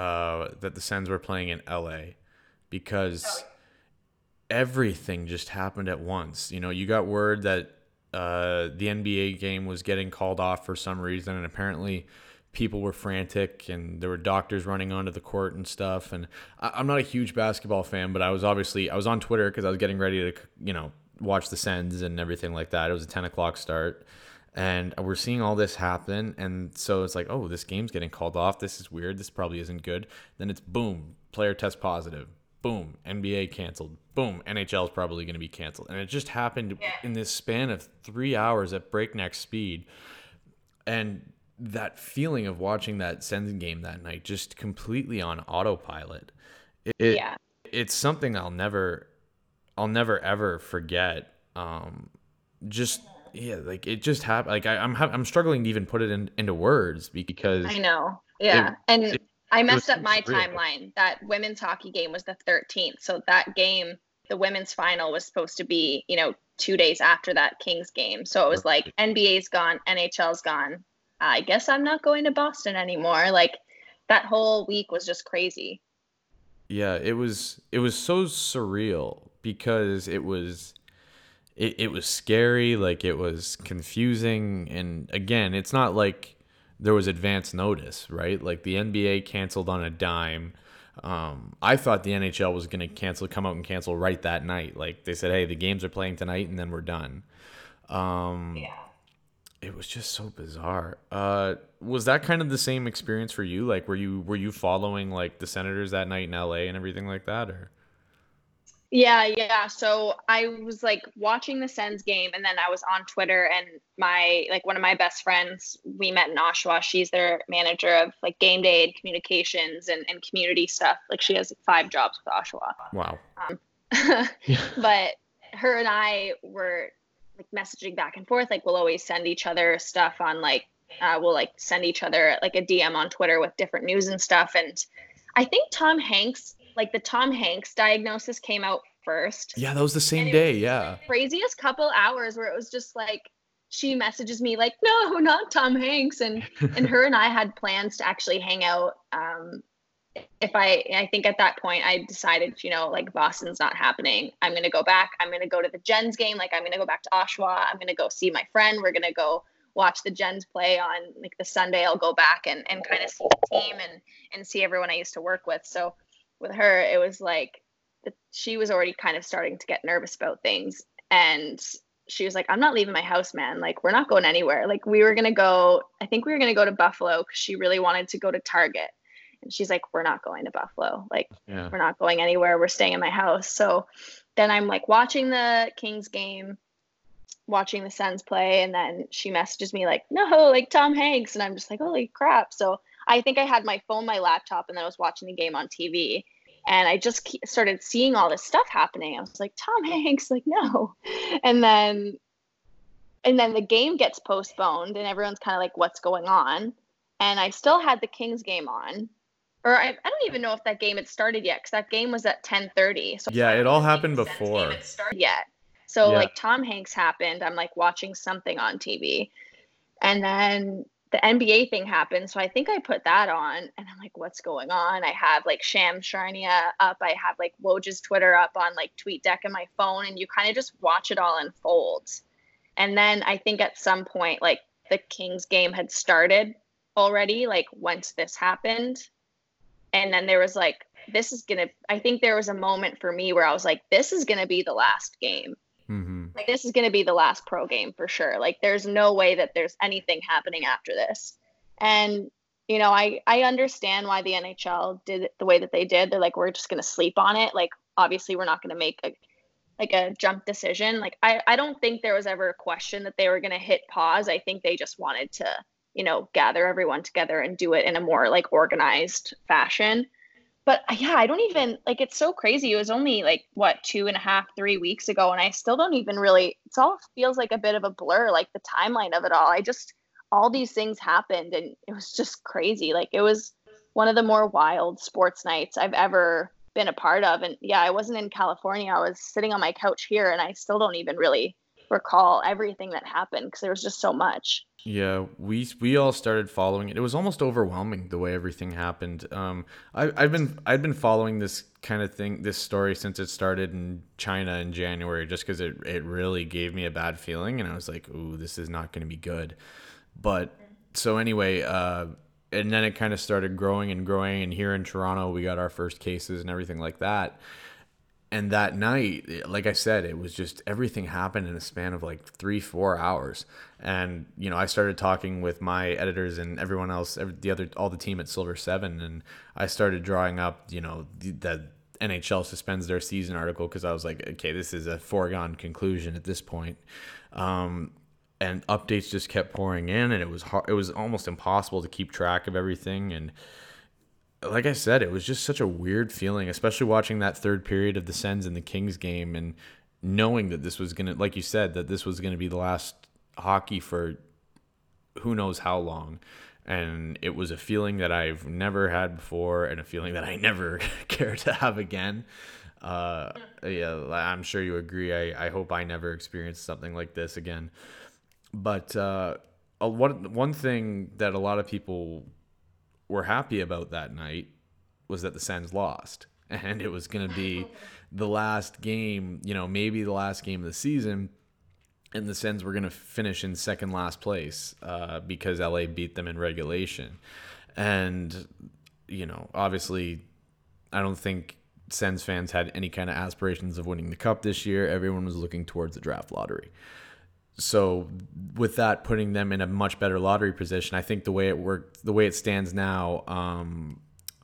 uh, that the Sens were playing in LA because oh. everything just happened at once. You know, you got word that uh, the NBA game was getting called off for some reason, and apparently people were frantic and there were doctors running onto the court and stuff. And I, am not a huge basketball fan, but I was obviously I was on Twitter because I was getting ready to you know watch the Sens and everything like that. It was a 10 o'clock start. And we're seeing all this happen. And so it's like, oh, this game's getting called off. This is weird. This probably isn't good. Then it's boom, player test positive. boom, NBA canceled. Boom, NHL is probably going to be canceled. And it just happened yeah. in this span of three hours at breakneck speed. And that feeling of watching that Sens game that night just completely on autopilot. It, it, yeah. It's something I'll never, I'll never ever forget. Um, just yeah, like it just happened. Like I, am I'm, I'm struggling to even put it in, into words because I know. Yeah, it, and I messed up my timeline. That women's hockey game was the 13th. So that game, the women's final was supposed to be, you know, two days after that Kings game. So it was like NBA's gone, NHL's gone. I guess I'm not going to Boston anymore. Like that whole week was just crazy. Yeah, it was it was so surreal because it was it, it was scary, like it was confusing and again, it's not like there was advance notice, right? Like the NBA canceled on a dime. Um, I thought the NHL was going to cancel, come out and cancel right that night. Like they said, hey, the games are playing tonight, and then we're done. Um, yeah. It was just so bizarre. Uh, was that kind of the same experience for you? Like, were you were you following like the Senators that night in LA and everything like that, or? Yeah, yeah. So I was like watching the Sens game and then I was on Twitter and my like one of my best friends, we met in Oshawa. She's their manager of like game day and communications and, and community stuff. Like she has five jobs with Oshawa. Wow. Um, [LAUGHS] but her and I were like messaging back and forth. Like we'll always send each other stuff on like uh, we'll like send each other like a DM on Twitter with different news and stuff. And I think Tom Hanks like the Tom Hanks diagnosis came out first. Yeah, that was the same day. Yeah. craziest couple hours where it was just like she messages me like, "No, not Tom Hanks," and [LAUGHS] and her and I had plans to actually hang out. Um, if I, I think at that point I decided, you know, like Boston's not happening. I'm gonna go back. I'm gonna go to the Gens game. Like I'm gonna go back to Oshawa. I'm gonna go see my friend. We're gonna go watch the Gens play on like the Sunday. I'll go back and and kind of see the team and and see everyone I used to work with. So with her, it was like she was already kind of starting to get nervous about things. And she was like, I'm not leaving my house, man. Like, we're not going anywhere. Like, we were going to go, I think we were going to go to Buffalo because she really wanted to go to Target. And she's like, We're not going to Buffalo. Like, yeah. we're not going anywhere. We're staying in my house. So then I'm like watching the Kings game, watching the Sens play. And then she messages me, like, No, like Tom Hanks. And I'm just like, Holy crap. So I think I had my phone, my laptop, and then I was watching the game on TV. And I just started seeing all this stuff happening. I was like, Tom Hanks, like, no. [LAUGHS] And then, and then the game gets postponed, and everyone's kind of like, what's going on? And I still had the Kings game on, or I, I don't even know if that game had started yet because that game was at 10:30. So yeah, it all happened before. Yet. So yeah. like Tom Hanks happened. I'm like watching something on TV, and then the NBA thing happened. So I think I put that on and I'm like, what's going on? I have like Shams Charania up. I have like Woj's Twitter up on like TweetDeck in my phone. And you kind of just watch it all unfold. And then I think at some point, like the Kings game had started already, like once this happened. And then there was like, this is going to, I think there was a moment for me where I was like, this is going to be the last game. Mm-hmm. Like this is going to be the last pro game for sure. Like there's no way that there's anything happening after this. And you know, I I understand why the NHL did it the way that they did. They're like we're just going to sleep on it. Like obviously we're not going to make a like a jump decision. Like I I don't think there was ever a question that they were going to hit pause. I think they just wanted to, you know, gather everyone together and do it in a more like organized fashion but uh, yeah, I don't even like it's so crazy. It was only like what two and a half, three weeks ago, and I still don't even really. It's all feels like a bit of a blur, like the timeline of it all. I just all these things happened, and it was just crazy. Like it was one of the more wild sports nights I've ever been a part of. And yeah, I wasn't in California. I was sitting on my couch here, and I still don't even really recall everything that happened because there was just so much. Yeah, we we all started following it. It was almost overwhelming the way everything happened. Um, I, I've been I've been following this kind of thing, this story since it started in China in January, just because it it really gave me a bad feeling, and I was like, "Ooh, this is not going to be good." But so anyway, uh, and then it kind of started growing and growing, and here in Toronto, we got our first cases and everything like that and that night like i said it was just everything happened in a span of like three four hours and you know i started talking with my editors and everyone else the other all the team at silver seven and i started drawing up you know the, the NHL suspends their season article because I was like, okay, this is a foregone conclusion at this point. Um, and updates just kept pouring in, and it was hard, it was almost impossible to keep track of everything. And like I said, it was just such a weird feeling, especially watching that third period of the Sens and the Kings game, and knowing that this was gonna, like you said, that this was gonna be the last hockey for who knows how long and it was a feeling that I've never had before, and a feeling that I [LAUGHS] never [LAUGHS] care to have again. Uh, yeah, I'm sure you agree. I, I hope I never experience something like this again. But uh, one one thing that a lot of people were happy about that night was that the Sens lost, [LAUGHS] and it was going to be the last game. You know, maybe the last game of the season and the Sens were going to finish in second last place uh, because LA beat them in regulation. And, you know, obviously, I don't think Sens fans had any kind of aspirations of winning the cup this year. Everyone was looking towards the draft lottery. So, with that putting them in a much better lottery position, I think the way it worked, the way it stands now, um,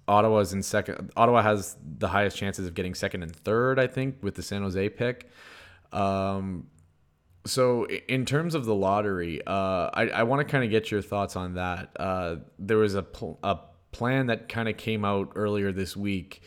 Ottawa's in second. Ottawa has the highest chances of getting second and third, I think, with the San Jose pick. Um, so, in terms of the lottery, uh, I, I want to kind of get your thoughts on that. Uh, there was a, pl- a plan that kind of came out earlier this week.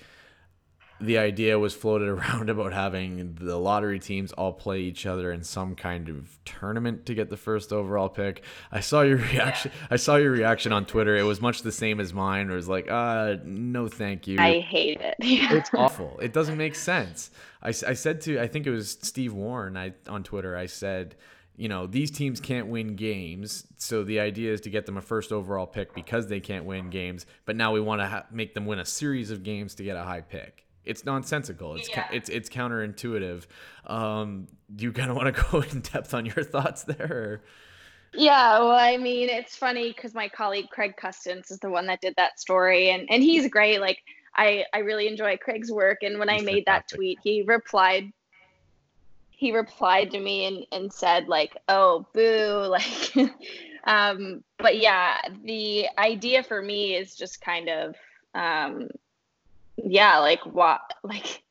The idea was floated [LAUGHS] around about having the lottery teams all play each other in some kind of tournament to get the first overall pick. I saw your [LAUGHS] reaction. I saw your reaction on Twitter. It was much the same as mine. It was like, uh, no, thank you. I hate it. [LAUGHS] it's awful. It doesn't make sense. I, I said to I think it was Steve Warne I on Twitter I said you know these teams can't win games so the idea is to get them a first overall pick because they can't win games but now we want to ha- make them win a series of games to get a high pick it's nonsensical it's yeah. it's it's counterintuitive um, do you kind of want to [LAUGHS] go in depth on your thoughts there or? Yeah, well, I mean, it's funny because my colleague Craig Custance is the one that did that story, and and he's great. Like, I I really enjoy Craig's work. And when I made that tweet, he replied he replied to me and, and said like, oh boo, [LAUGHS] like um, but yeah, the idea for me is just kind of um yeah, like what like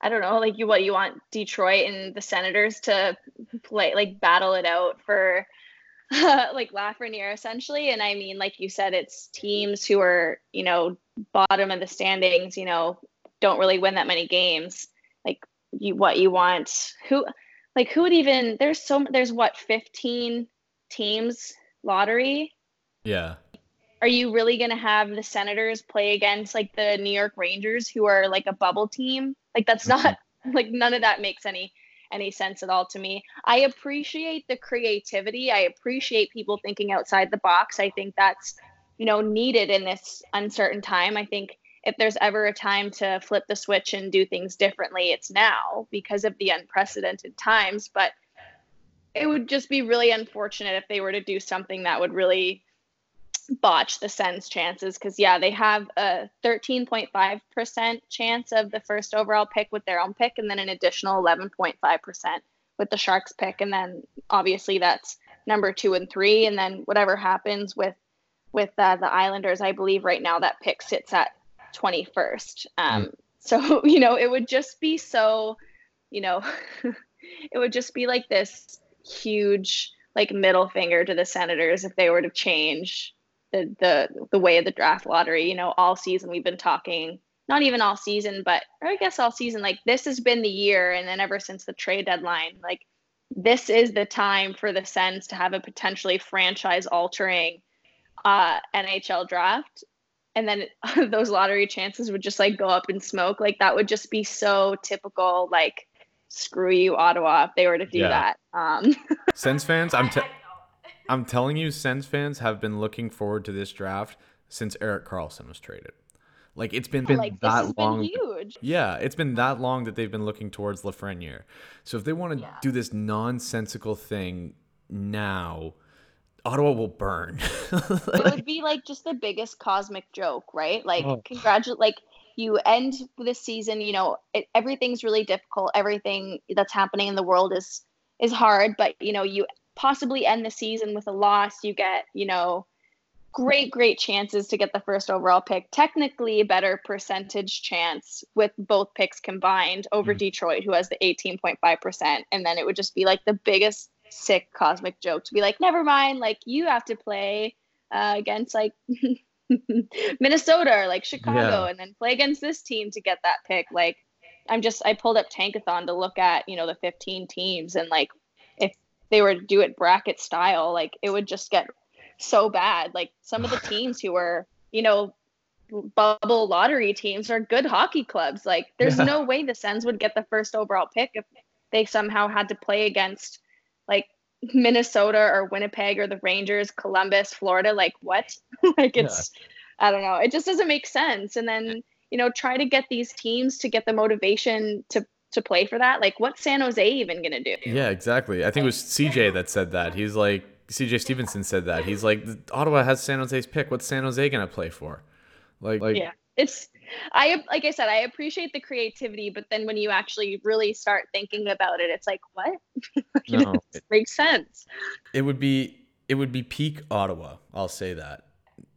I don't know, like you what you want Detroit and the Senators to play like battle it out for [LAUGHS] like Lafreniere essentially. And I mean, like you said, it's teams who are, you know, bottom of the standings, you know, don't really win that many games. Like you what you want who like who would even there's so there's what 15 teams lottery? Yeah. Are you really going to have the Senators play against like the New York Rangers who are like a bubble team? Like that's mm-hmm. not [LAUGHS] like none of that makes any any sense at all to me. I appreciate the creativity. I appreciate people thinking outside the box. I think that's, you know, needed in this uncertain time. I think if there's ever a time to flip the switch and do things differently, it's now because of the unprecedented times. But it would just be really unfortunate if they were to do something that would really botch the Sens' chances because yeah, they have a 13.5% chance of the first overall pick with their own pick, and then an additional 11.5% with the Sharks pick, and then obviously that's number two and three, and then whatever happens with with uh, the Islanders, I believe right now that pick sits at 21st. Um, mm. So [LAUGHS] you know, it would just be so, you know, [LAUGHS] it would just be like this huge like middle finger to the Senators if they were to change the the the way of the draft lottery. You know, all season we've been talking, not even all season, but or I guess all season. Like this has been the year, and then ever since the trade deadline, like this is the time for the Sens to have a potentially franchise altering uh, NHL draft. And then [LAUGHS] those lottery chances would just like go up in smoke. Like that would just be so typical. Like screw you, Ottawa, if they were to do yeah. that. Um, [LAUGHS] Sens fans, I'm. I'm telling you, Sens fans have been looking forward to this draft since Eric Carlson was traded. Like it's been, been like, that long. Been huge. Yeah, it's been that long that they've been looking towards Lafreniere. So if they want to yeah. do this nonsensical thing now, Ottawa will burn. [LAUGHS] it would be like just the biggest cosmic joke, right? Like oh. congratulate like you end this season, you know, it, everything's really difficult. Everything that's happening in the world is is hard, but you know, you possibly end the season with a loss. You get, you know, great, great chances to get the first overall pick. Technically, a better percentage chance with both picks combined over mm. Detroit, who has the 18.5%. And then it would just be like the biggest sick cosmic joke to be like, never mind, like you have to play uh, against like [LAUGHS] Minnesota or like Chicago yeah. and then play against this team to get that pick. Like, I'm just, I pulled up Tankathon to look at, you know, the 15 teams and like they were do it bracket style, like it would just get so bad. Like some of the [SIGHS] teams who were, you know, bubble lottery teams are good hockey clubs. Like there's yeah. no way the Sens would get the first overall pick if they somehow had to play against like Minnesota or Winnipeg or the Rangers, Columbus, Florida. Like what? [LAUGHS] like it's yeah. I don't know. It just doesn't make sense. And then, you know, try to get these teams to get the motivation to to play for that. Like what's San Jose even gonna do? Yeah, exactly. I think it was CJ that said that. He's like CJ Stevenson said that. He's like, Ottawa has San Jose's pick. What's San Jose gonna play for? Like, like yeah, it's. I like I said, I appreciate the creativity, but then when you actually really start thinking about it, it's like, what? [LAUGHS] no, it makes sense. It would be it would be peak Ottawa. I'll say that.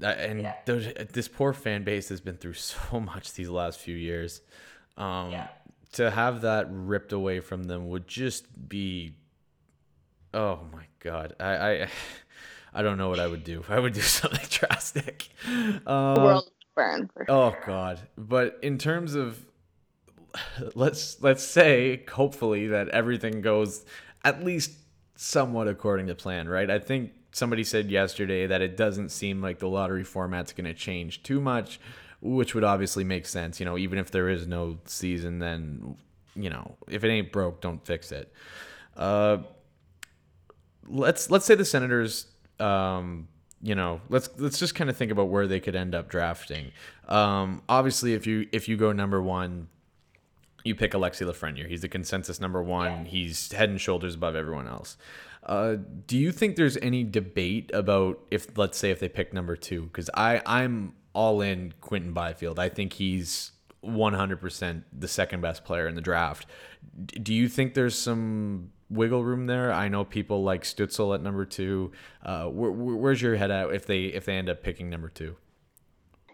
And yeah. this poor fan base has been through [LAUGHS] so much these last few years. Um, yeah. To have that ripped away from them would just be Oh my god, I, I, I don't know what I would do. I would do [LAUGHS] something drastic. Um, world burn. Sure. Oh god, but in terms of let's let's say hopefully that everything goes at least somewhat according to plan, right? I think somebody said yesterday that it doesn't seem like the lottery format's going to change too much, which would obviously make sense. You know, even if there is no season, then you know, if it ain't broke, don't fix it. Uh, let's let's say the Senators, um, you know, let's let's just kind of think about where they could end up drafting. Um, obviously, if you if you go number one, you pick Alexi Lafreniere. He's the consensus number one. Yeah. He's head and shoulders above everyone else. Uh, do you think there's any debate about if, let's say, if they pick number two? Because I I'm all in Quinton Byfield. I think he's 100% the second best player in the draft. Do you think there's some wiggle room there? I know people like Stützle at number two. Uh, where, where's your head at if they if they end up picking number two?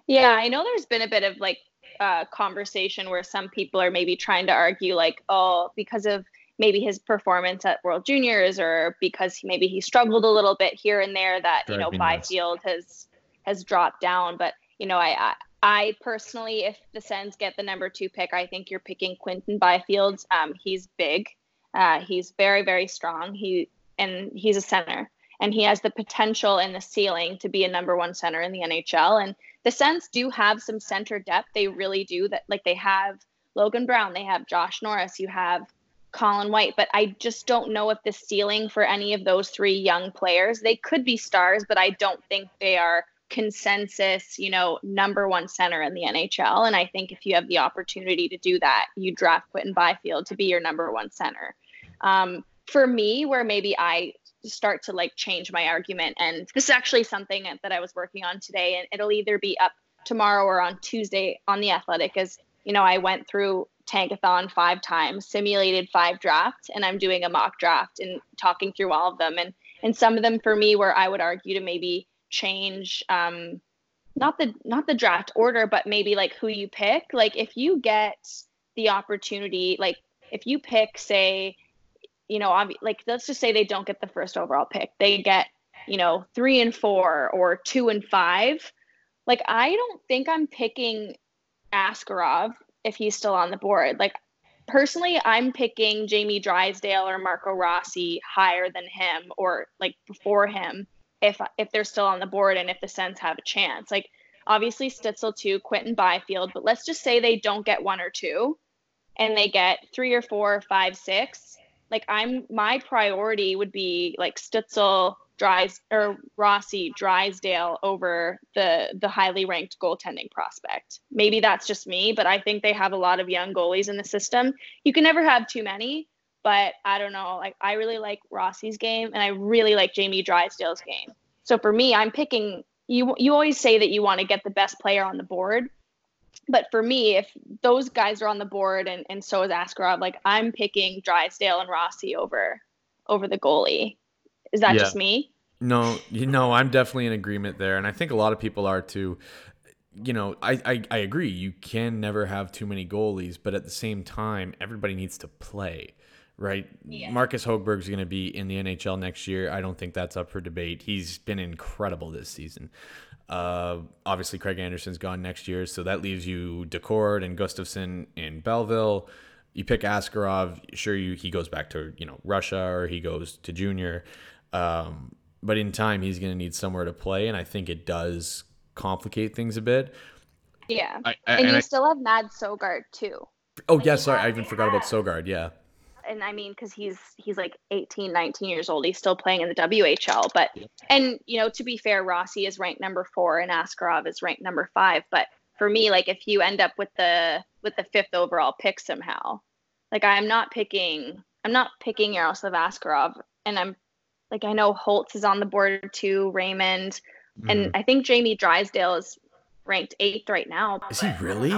Yeah, I know there's been a bit of like uh, conversation where some people are maybe trying to argue like, oh, because of maybe his performance at World Juniors or because maybe he struggled a little bit here and there that you know Byfield has has dropped down. But you know, I, I I personally, if the Sens get the number two pick, I think you're picking Quinton Byfield. Um, he's big. Uh, he's very, very strong. He and he's a center, and he has the potential and the ceiling to be a number one center in the NHL. And the Sens do have some center depth. They really do. That like they have Logan Brown, they have Josh Norris, you have Colin White, but I just don't know if the ceiling for any of those three young players. They could be stars, but I don't think they are consensus, you know, number one center in the NHL. And I think if you have the opportunity to do that, you draft Quinton Byfield to be your number one center. Um, for me, where maybe I start to like change my argument, and this is actually something that I was working on today, and it'll either be up tomorrow or on Tuesday on the Athletic, is you know I went through Tankathon five times, simulated five drafts, and I'm doing a mock draft and talking through all of them, and and some of them for me where I would argue to maybe change um, not the not the draft order, but maybe like who you pick. Like if you get the opportunity, like if you pick, say, you know, like let's just say they don't get the first overall pick. They get, you know, three and four or two and five. Like, I don't think I'm picking Askarov if he's still on the board. Like, personally, I'm picking Jamie Drysdale or Marco Rossi higher than him or like before him if if they're still on the board and if the Sens have a chance. Like, obviously Stützle too, Quinton Byfield, but let's just say they don't get one or two and they get three or four, five, six like I'm my priority would be like Stützle, Dries or Rossi, Drysdale over the the highly ranked goaltending prospect. Maybe that's just me, but I think they have a lot of young goalies in the system. You can never have too many, but I don't know. Like I really like Rossi's game, and I really like Jamie Drysdale's game. So for me, I'm picking. You you always say that you want to get the best player on the board but for me, if those guys are on the board and, and so is Askarov, like I'm picking Drysdale and Rossi over over the goalie. Is that yeah. just me? No, you know, I'm definitely in agreement there, and I think a lot of people are too. You know, I, I, I agree. You can never have too many goalies, but at the same time, everybody needs to play, right? Yeah. Marcus Hogberg's going to be in the NHL next year. I don't think that's up for debate. He's been incredible this season. Uh, obviously, Craig Anderson's gone next year, so that leaves you Daccord and Gustavsson in Belleville. You pick Askarov. Sure, you he goes back to you know Russia or he goes to junior. Um, but in time he's going to need somewhere to play, and I think it does complicate things a bit. Yeah, I, I, and, and you I, still have Mads Sogaard too. Oh Like, yeah, you sorry, I even forgot about Sogaard. Yeah, and I mean, because he's he's like 18, 19 years old. He's still playing in the WHL. But and you know, to be fair, Rossi is ranked number four and Askarov is ranked number five. But for me, like if you end up with the with the fifth overall pick somehow, like I'm not picking I'm not picking Yaroslav Askarov, and I'm like I know Holtz is on the board too, Raymond, Mm-hmm. and I think Jamie Drysdale is ranked eighth right now. is he really?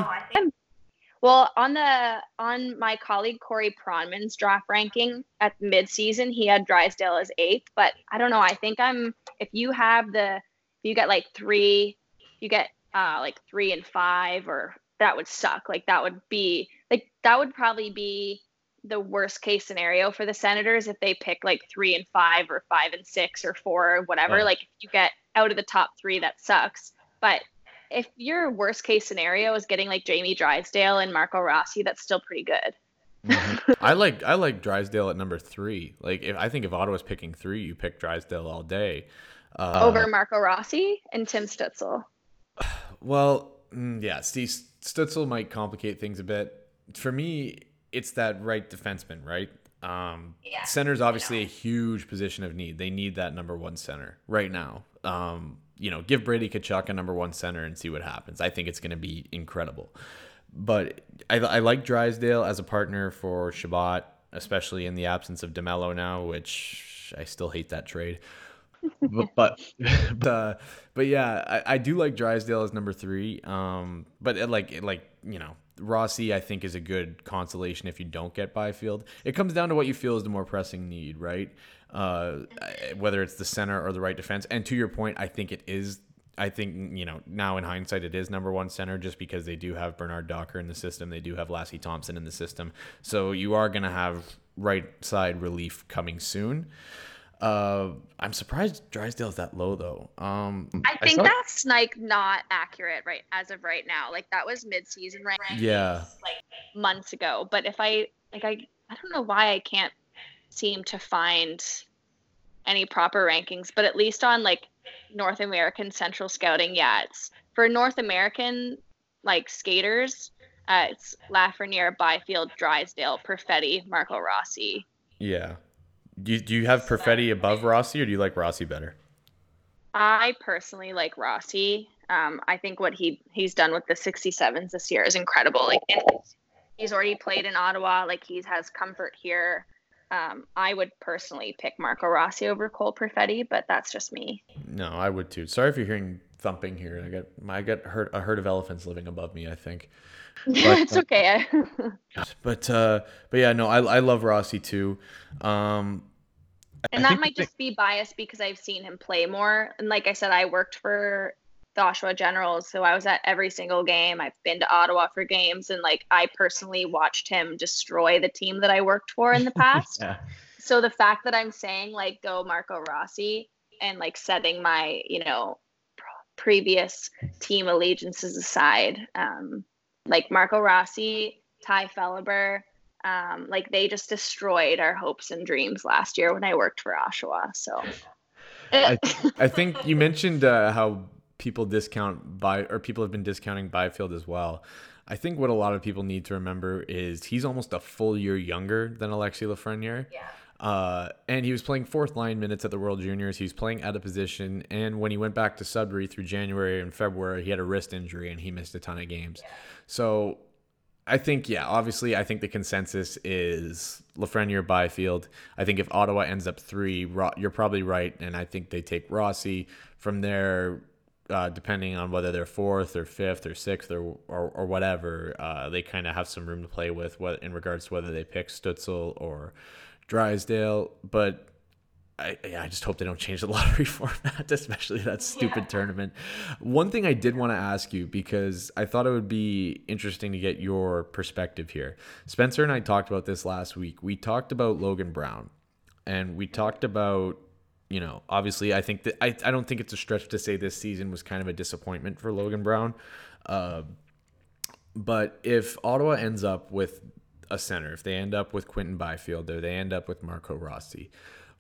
Well, on the on my colleague Corey Pronman's draft ranking at midseason, he had Drysdale as eighth. But I don't know. I think I'm if you have the if you get like three, you get uh like three and five, or that would suck. Like that would be like that would probably be the worst case scenario for the Senators if they pick like three and five or five and six or four or whatever. Like if you get out of the top three, that sucks. But if your worst case scenario is getting like Jamie Drysdale and Marco Rossi, that's still pretty good. Mhm. I like I like Drysdale at number three. Like if I think if Ottawa's picking three, you pick Drysdale all day. Uh, Over Marco Rossi and Tim Stützle. Well, mm, yeah, Steve Stützle might complicate things a bit. For me, it's that right defenseman, right? Um, Yeah. Center's obviously a huge position of need. They need that number one center right now. Um, you know, give Brady Tkachuk a number one center and see what happens. I think it's going to be incredible. But I, I like Drysdale as a partner for Chabot, especially in the absence of Demelo now, which I still hate that trade. [LAUGHS] but but [LAUGHS] but, uh, but yeah, I, I do like Drysdale as number three. Um, but it, like it, like you know, Rossi I think is a good consolation if you don't get Byfield. It comes down to what you feel is the more pressing need, right? Uh, whether it's the center or the right defense. And to your point, I think it is. I think you know now in hindsight it is number one center just because they do have Bernard Docker in the system. They do have Lassi Thompson in the system. So you are going to have right side relief coming soon. Uh, I'm surprised Drysdale's that low though. Um, I I think saw- that's like not accurate right as of right now. Like that was mid-season right? Yeah. like months ago. But if I like I I don't know why I can't seem to find any proper rankings, but at least on like North American Central Scouting, yeah, it's for North American like skaters, uh, it's Lafreniere, Byfield, Drysdale, Perfetti, Marco Rossi. yeah. Do you, do you have Perfetti above Rossi or do you like Rossi better? I personally like Rossi. Um, I think what he he's done with the 67s this year is incredible. Like he's already played in Ottawa. Like he has comfort here. Um, I would personally pick Marco Rossi over Cole Perfetti, but that's just me. No, I would too. Sorry if you're hearing thumping here. I got I got herd, a herd of elephants living above me. I think. [LAUGHS] it's okay. [LAUGHS] But uh, but yeah, no, I I love Rossi too. Um, and I that might just be biased because I've seen him play more. And like I said, I worked for the Oshawa Generals, so I was at every single game. I've been to Ottawa for games, and like I personally watched him destroy the team that I worked for in the [LAUGHS] past. Yeah. so the fact that I'm saying like go Marco Rossi and like setting my you know previous team allegiances aside, um, like Marco Rossi, Tye Felhaber, um, like they just destroyed our hopes and dreams last year when I worked for Oshawa. So I, I think you mentioned uh, how people discount by or people have been discounting Byfield as well. I think what a lot of people need to remember is he's almost a full year younger than Alexi Lafreniere. Yeah. Uh, and he was playing fourth line minutes at the World Juniors. He was playing out of position. And when he went back to Sudbury through January and February, he had a wrist injury and he missed a ton of games. So I think, yeah, obviously, I think the consensus is Lafreniere Byfield. I think if Ottawa ends up three, you're probably right. And I think they take Rossi from there. Uh, depending on whether they're fourth or fifth or sixth or or, or whatever, uh, they kind of have some room to play with what in regards to whether they pick Stützle or Drysdale. But I, I just hope they don't change the [LAUGHS] lottery format, especially that stupid yeah. tournament. One thing I did want to ask you because I thought it would be interesting to get your perspective here. Spencer and I talked about this last week. We talked about Logan Brown and we talked about, you know, obviously, I think that I, I don't think it's a stretch to say this season was kind of a disappointment for Logan Brown. Uh, but if Ottawa ends up with a center, if they end up with Quinton Byfield or they end up with Marco Rossi,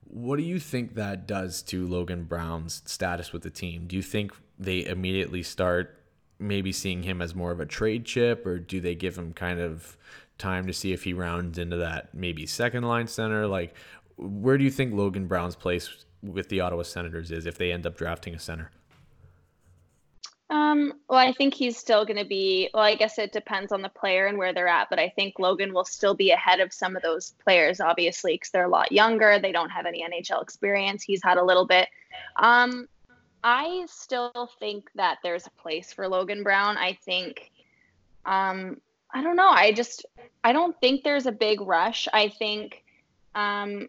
what do you think that does to Logan Brown's status with the team? Do you think they immediately start maybe seeing him as more of a trade chip, or do they give him kind of time to see if he rounds into that maybe second line center? Like, where do you think Logan Brown's place with the Ottawa Senators is if they end up drafting a center? Um, well, I think he's still going to be, well, I guess it depends on the player and where they're at, but I think Logan will still be ahead of some of those players, obviously, because they're a lot younger. They don't have any NHL experience. He's had a little bit. Um, I still think that there's a place for Logan Brown. I think, um, I don't know. I just, I don't think there's a big rush. I think, um,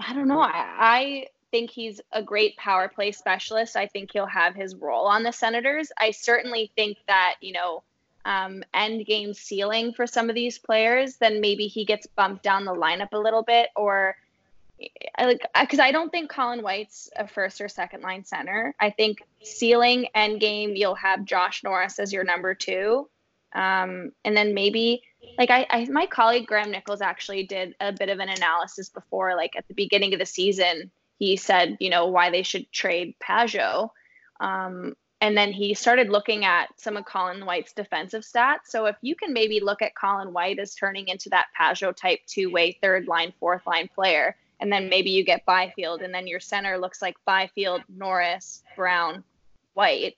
I don't know. I, I think he's a great power play specialist. I think he'll have his role on the Senators. I certainly think that, you know, um, end game ceiling for some of these players, then maybe he gets bumped down the lineup a little bit or like because I don't think Colin White's a first or second line center. I think ceiling end game you'll have Josh Norris as your number two, um, and then maybe like I, I my colleague Graham Nichols actually did a bit of an analysis before like at the beginning of the season he said, you know, why they should trade Pageau. Um, and then he started looking at some of Colin White's defensive stats. So if you can maybe look at Colin White as turning into that Pageau type two way, third line, fourth line player, and then maybe you get Byfield, and then your center looks like Byfield, Norris, Brown, White.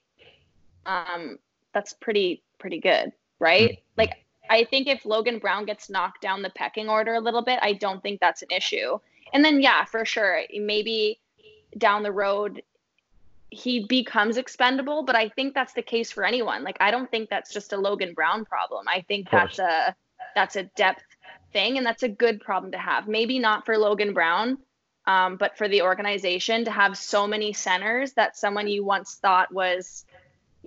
Um, that's pretty pretty good, right? Mm-hmm. Like I think if Logan Brown gets knocked down the pecking order a little bit, I don't think that's an issue. And then, yeah, for sure, maybe down the road he becomes expendable, but I think that's the case for anyone. Like, I don't think that's just a Logan Brown problem. I think that's a that's a depth thing, and that's a good problem to have. Maybe not for Logan Brown, um, but for the organization to have so many centers that someone you once thought was,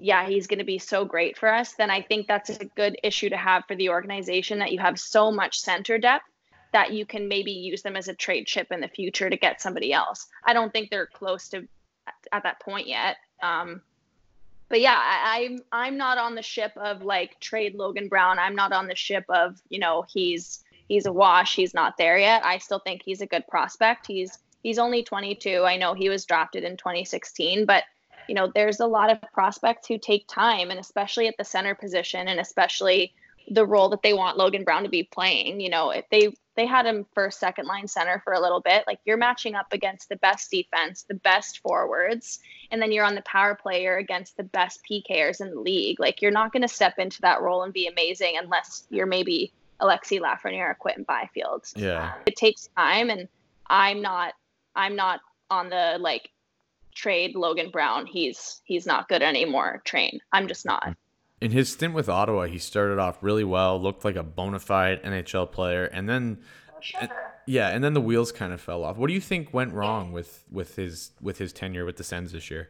yeah, he's going to be so great for us. Then I think that's a good issue to have for the organization that you have so much center depth that you can maybe use them as a trade chip in the future to get somebody else. I don't think they're close to at that point yet. Um, but yeah, I, I'm I'm not on the ship of like trade Logan Brown. I'm not on the ship of you know he's he's a wash. He's not there yet. I still think he's a good prospect. He's he's only 22. I know he was drafted in 2016, but you know there's a lot of prospects who take time, and especially at the center position, and especially the role that they want Logan Brown to be playing. You know, if they they had him first, second line center for a little bit, like you're matching up against the best defense, the best forwards, and then you're on the power player against the best PKers in the league. Like you're not going to step into that role and be amazing unless you're maybe Alexi Lafreniere or Quinton Byfield. Yeah, it takes time, and I'm not I'm not on the like trade Logan Brown. He's he's not good anymore. Train. I'm just not. In his stint with Ottawa, he started off really well, looked like a bona fide NHL player, and then sure. yeah, and then the wheels kind of fell off. What do you think went wrong with with his with his tenure with the Sens this year?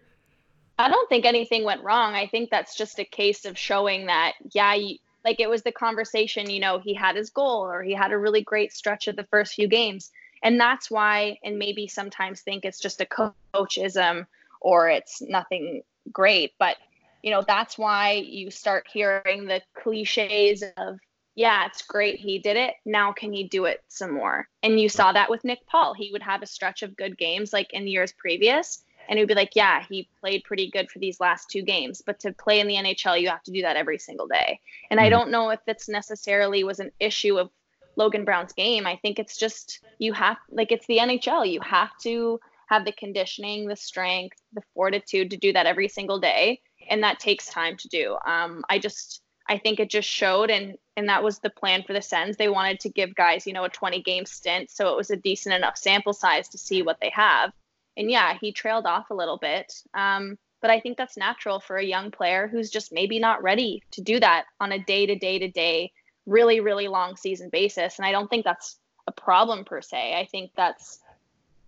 I don't think anything went wrong. I think that's just a case of showing that yeah, you, like it was the conversation, you know, he had his goal or he had a really great stretch of the first few games. And that's why and maybe sometimes think it's just a coachism or it's nothing great, but you know that's why you start hearing the cliches of yeah it's great he did it now can he do it some more? And you saw that with nick paul. He would have a stretch of good games like in years previous and he would be like yeah he played pretty good for these last two games but to play in the nhl you have to do that every single day. And mm-hmm. i don't know if it's necessarily was an issue of logan brown's game i think it's just you have like it's the nhl you have to have the conditioning the strength the fortitude to do that every single day and that takes time to do. Um, I just I think it just showed, and and that was the plan for the Sens. They wanted to give guys, you know, a 20 game stint, so it was a decent enough sample size to see what they have. And yeah, he trailed off a little bit, um, but I think that's natural for a young player who's just maybe not ready to do that on a day to day to day, really really long season basis. And I don't think that's a problem per se. I think that's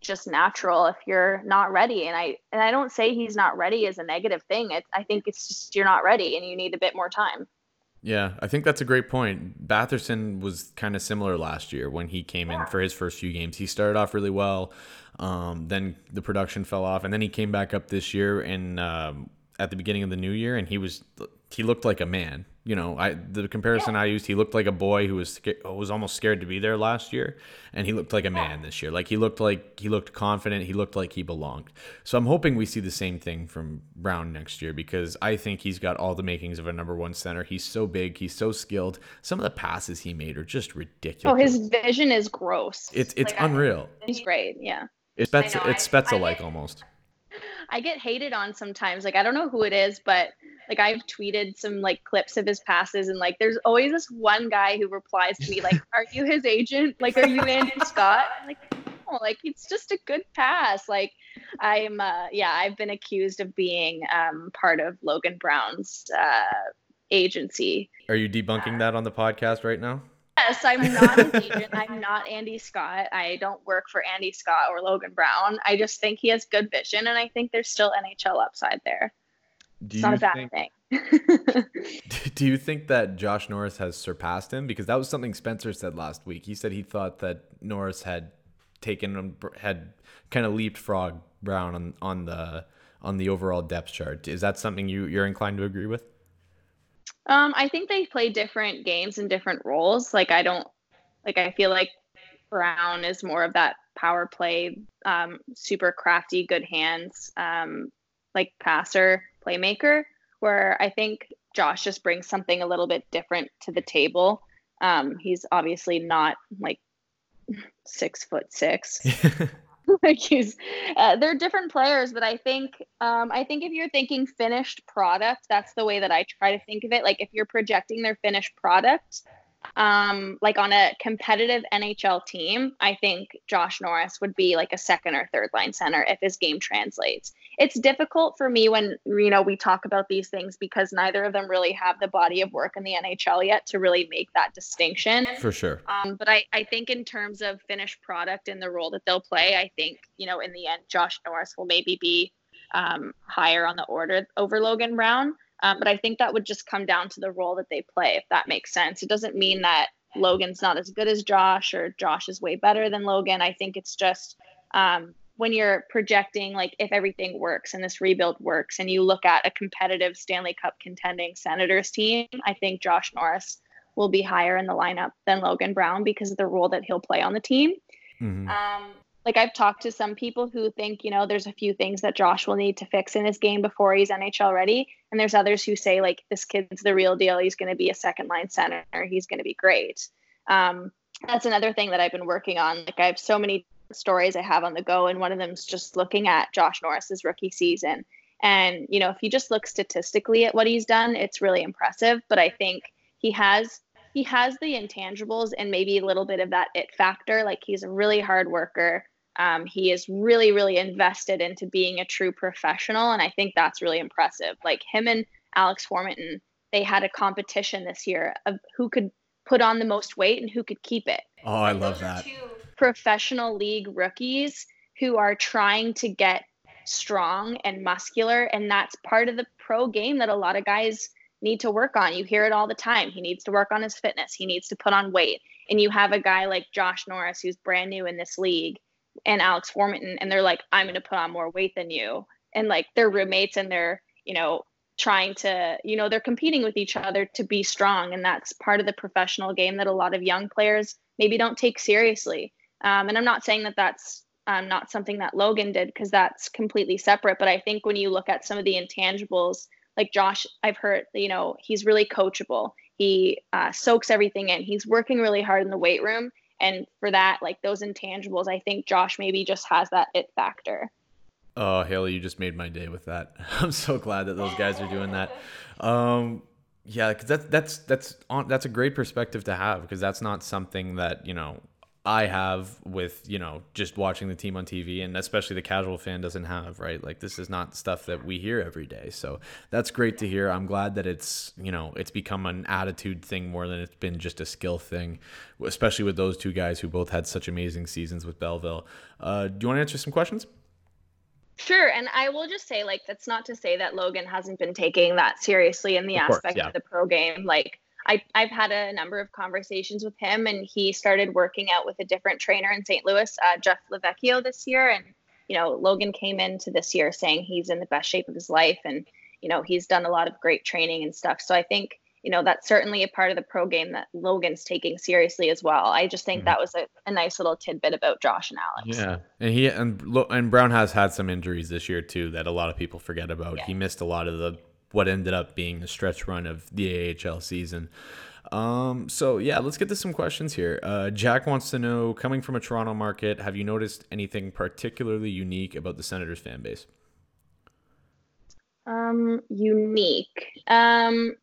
just natural if you're not ready. And I and I don't say he's not ready as a negative thing. It's I think it's just you're not ready and you need a bit more time. Yeah, I think that's a great point. Batherson was kind of similar last year when he came in for his first few games. He started off really well, um, then the production fell off, and then he came back up this year and um, at the beginning of the new year, and he was he looked like a man. You know, I the comparison I used, he looked like a boy who was was almost scared to be there last year, and he looked like a man this year. Like he looked like he looked confident. He looked like he belonged. So I'm hoping we see the same thing from Brown next year because I think he's got all the makings of a number one center. He's so big. He's so skilled. Some of the passes he made are just ridiculous. Oh, his vision is gross. It's it's like, unreal. He's great. Yeah. It's Spetz, it's like almost. I get hated on sometimes. Like I don't know who it is, but like I've tweeted some like clips of his passes, and like there's always this one guy who replies to me like, [LAUGHS] "Are you his agent? Like, are you Andy [LAUGHS] Scott?" I'm like, no, like it's just a good pass. Like I'm, uh, yeah, I've been accused of being um, part of Logan Brown's uh, agency. Are you debunking uh, that on the podcast right now? Yes, I'm not an [LAUGHS] agent. I'm not Andy Scott. I don't work for Andy Scott or Logan Brown. I just think he has good vision, and I think there's still NHL upside there. Do it's not a bad think, thing. [LAUGHS] [LAUGHS] do you think that Josh Norris has surpassed him? Because that was something Spencer said last week. He said he thought that Norris had taken had kind of leapfrog Brown on on the on the overall depth chart. Is that something you you're inclined to agree with? Um, I think they play different games and different roles. Like I don't like I feel like Brown is more of that power play, um, super crafty, good hands, um, like passer, playmaker. Where I think Josh just brings something a little bit different to the table. Um, he's obviously not like [LAUGHS] six foot six. [LAUGHS] like he's uh, they're different players but i think um, i think if you're thinking finished product that's the way that i try to think of it like if you're projecting their finished product um, like on a competitive NHL team, I think Josh Norris would be like a second or third line center if his game translates. It's difficult for me when you know we talk about these things because neither of them really have the body of work in the NHL yet to really make that distinction. For sure. Um, but I, I think in terms of finished product and the role that they'll play, I think you know in the end Josh Norris will maybe be um, higher on the order over Logan Brown. Um, but I think that would just come down to the role that they play, if that makes sense. It doesn't mean that Logan's not as good as Josh or Josh is way better than Logan. I think it's just um, when you're projecting, like, if everything works and this rebuild works, and you look at a competitive Stanley Cup contending Senators team, I think Josh Norris will be higher in the lineup than Logan Brown because of the role that he'll play on the team. Mm-hmm. Um, like I've talked to some people who think, you know, there's a few things that Josh will need to fix in his game before he's NHL ready. And there's others who say, like, this kid's the real deal. He's going to be a second line center. He's going to be great. Um, that's another thing that I've been working on. Like, I have so many stories I have on the go, and one of them is just looking at Josh Norris's rookie season. And, you know, if you just look statistically at what he's done, it's really impressive. But I think he has he has the intangibles and maybe a little bit of that it factor. Like he's a really hard worker. Um, he is really, really invested into being a true professional. And I think that's really impressive. Like him and Alex Formenton, they had a competition this year of who could put on the most weight and who could keep it. Oh, I love that. professional league rookies who are trying to get strong and muscular. And that's part of the pro game that a lot of guys need to work on. You hear it all the time. He needs to work on his fitness, he needs to put on weight. And you have a guy like Josh Norris, who's brand new in this league and Alex Formenton, and they're like, I'm going to put on more weight than you. And like they're roommates and they're, you know, trying to, you know, they're competing with each other to be strong. And that's part of the professional game that a lot of young players maybe don't take seriously. Um, and I'm not saying that that's um, not something that Logan did because that's completely separate. But I think when you look at some of the intangibles, like Josh, I've heard, you know, he's really coachable. He uh, soaks everything in. He's working really hard in the weight room and for that like those intangibles i think josh maybe just has that it factor. Oh Hailey you just made my day with that. [LAUGHS] I'm so glad that those guys are doing that. Um yeah because that's that's that's on that's a great perspective to have because that's not something that you know I have with, you know, just watching the team on TV and especially the casual fan doesn't have, right? Like this is not stuff that we hear every day. So that's great to hear. I'm glad that it's, you know, it's become an attitude thing more than it's been just a skill thing, especially with those two guys who both had such amazing seasons with Belleville. Uh, do you want to answer some questions? Sure, and I will just say, like, that's not to say that Logan hasn't been taking that seriously in the of aspect course, yeah. of the pro game. Like, I, I've had a number of conversations with him, and he started working out with a different trainer in St. Louis, uh, Jeff Lavecchio, this year. And you know, Logan came into this year saying he's in the best shape of his life, and you know, he's done a lot of great training and stuff. So I think you know that's certainly a part of the pro game that Logan's taking seriously as well. I just think mm-hmm. that was a, a, nice little tidbit about Josh and Alex. Yeah, and he and and Brown has had some injuries this year too that a lot of people forget about. Yeah. He missed a lot of the what ended up being the stretch run of the AHL season. Um, so yeah, let's get to some questions here. Uh, Jack wants to know, coming from a Toronto market, have you noticed anything particularly unique about the Senators fan base? Um, unique. Um,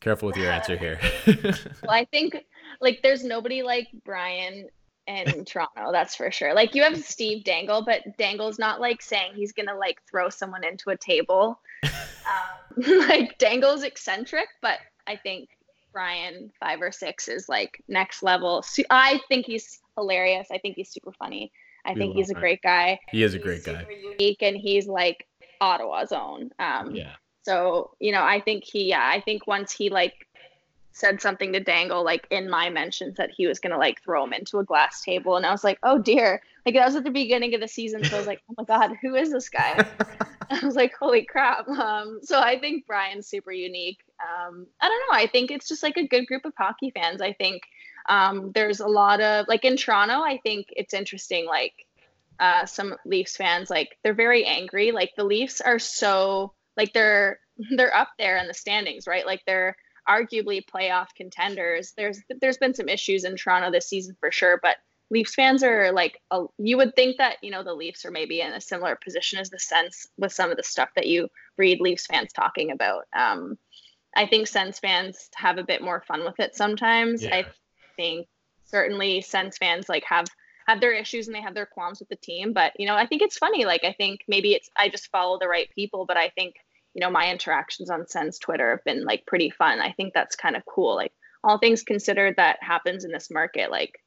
careful with your [SIGHS] answer here. well, I think like there's nobody like Brian in [LAUGHS] Toronto, that's for sure. Like you have Steve Dangle, but Dangle's not like saying he's gonna like throw someone into a table. Um, [LAUGHS] like Dangle's eccentric, but I think Brian five or six is like next level. So, I think he's hilarious. I think he's super funny. I think he's a great guy. He is a great he's guy. Unique and he's like Ottawa's own. Um, yeah. So you know, I think he. Yeah, I think once he like said something to Dangle like in my mentions that he was gonna like throw him into a glass table, and I was like, oh dear. Like that was at the beginning of the season, so I was like, oh my god, who is this guy? [LAUGHS] I was like, holy crap. Um, so I think Brian's super unique. Um, I don't know. I think it's just like a good group of hockey fans. I think um, there's a lot of like in Toronto. I think it's interesting. Like uh, some Leafs fans, like they're very angry. Like the Leafs are so like they're they're up there in the standings, right? Like they're arguably playoff contenders. There's there's been some issues in Toronto this season for sure, but Leafs fans are like a, you would think that you know the Leafs are maybe in a similar position as the Sens with some of the stuff that you read Leafs fans talking about. Um, I think Sens fans have a bit more fun with it sometimes. Yeah. I think certainly Sens fans like have have their issues and they have their qualms with the team, but you know I think it's funny. Like I think maybe it's I just follow the right people, but I think you know my interactions on Sens Twitter have been like pretty fun. I think that's kind of cool. Like all things considered, that happens in this market. Like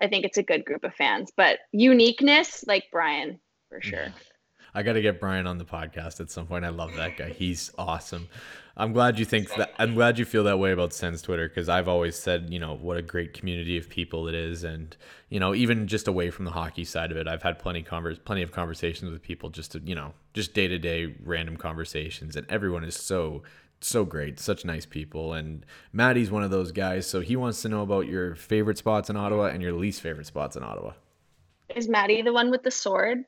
I think it's a good group of fans, but uniqueness, like Brian, for sure. [LAUGHS] I got to get Brian on the podcast at some point. I love that guy. He's awesome. I'm glad you think that. I'm glad you feel that way about Sens Twitter because I've always said, you know, what a great community of people it is, and you know, even just away from the hockey side of it, I've had plenty convers plenty of conversations with people, just to you know, just day to day random conversations, and everyone is so so great, such nice people. And Maddie's one of those guys, so he wants to know about your favorite spots in Ottawa and your least favorite spots in Ottawa. Is Maddie the one with the sword?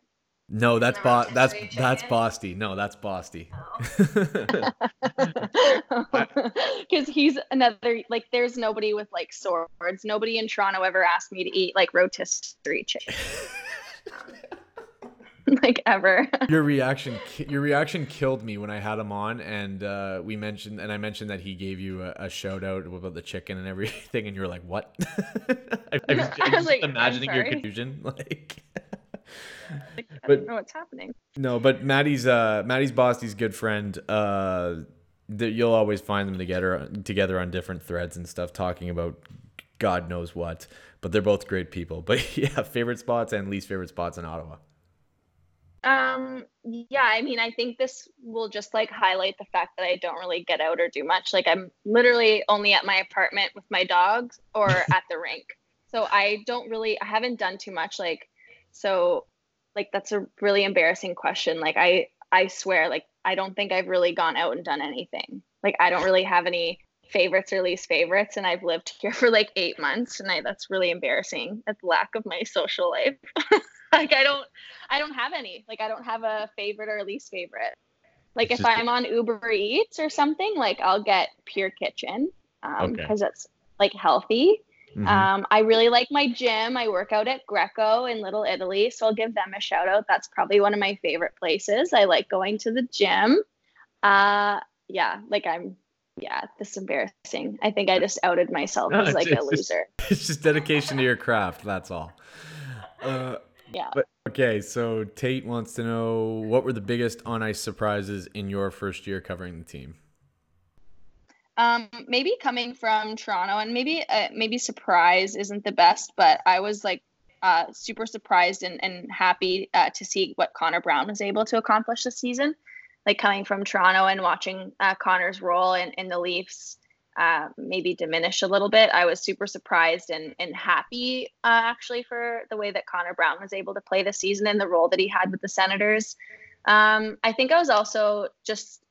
No, that's Bo- that's that's Bosty. No, that's Bosty. [LAUGHS] Because he's another like. There's nobody with like swords. Nobody in Toronto ever asked me to eat like rotisserie chicken. [LAUGHS] like ever. [LAUGHS] your reaction, your reaction killed me when I had him on, and uh, we mentioned, and I mentioned that he gave you a, a shout out about the chicken and everything, and you were like, "What?" I, I was, I was like, imagining your confusion, like. Like I but, don't know what's happening. No, but Maddie's uh Maddie's Bosty's good friend. Uh, that you'll always find them together together on different threads and stuff, talking about God knows what. But they're both great people. [LAUGHS] But yeah, favorite spots and least favorite spots in Ottawa. Um, yeah, I mean, I think this will just like highlight the fact that I don't really get out or do much. Like, I'm literally only at my apartment with my dogs or [LAUGHS] at the rink. So I don't really, I haven't done too much. Like, so like that's a really embarrassing question. Like, I, I swear, like, I don't think I've really gone out and done anything. Like, I don't really have any favorites or least favorites and I've lived here [LAUGHS] for like 8 months and I that's really embarrassing at the lack of my social life. [LAUGHS] like I don't I don't have any. Like I don't have a favorite or least favorite. Like if I'm on Uber Eats or something, like I'll get Pure Kitchen um because okay. it's like healthy. Mm-hmm. Um, I really like my gym. I work out at Greco in Little Italy, so I'll give them a shout out. That's probably one of my favorite places. I like going to the gym. Uh, yeah, like I'm yeah, this is embarrassing. I think I just outed myself [LAUGHS] No, as like a just- loser. It's just dedication to your craft. That's all. Uh, Yeah. But okay, so Tate wants to know what were the biggest on ice surprises in your first year covering the team. Um, maybe coming from Toronto, and maybe uh, maybe surprise isn't the best, but I was like uh, super surprised and, and happy uh, to see what Connor Brown was able to accomplish this season. Like coming from Toronto and watching uh, Connor's role in, in the Leafs uh, maybe diminish a little bit, I was super surprised and, and happy uh, actually for the way that Connor Brown was able to play this season and the role that he had with the Senators. Um, I think I was also just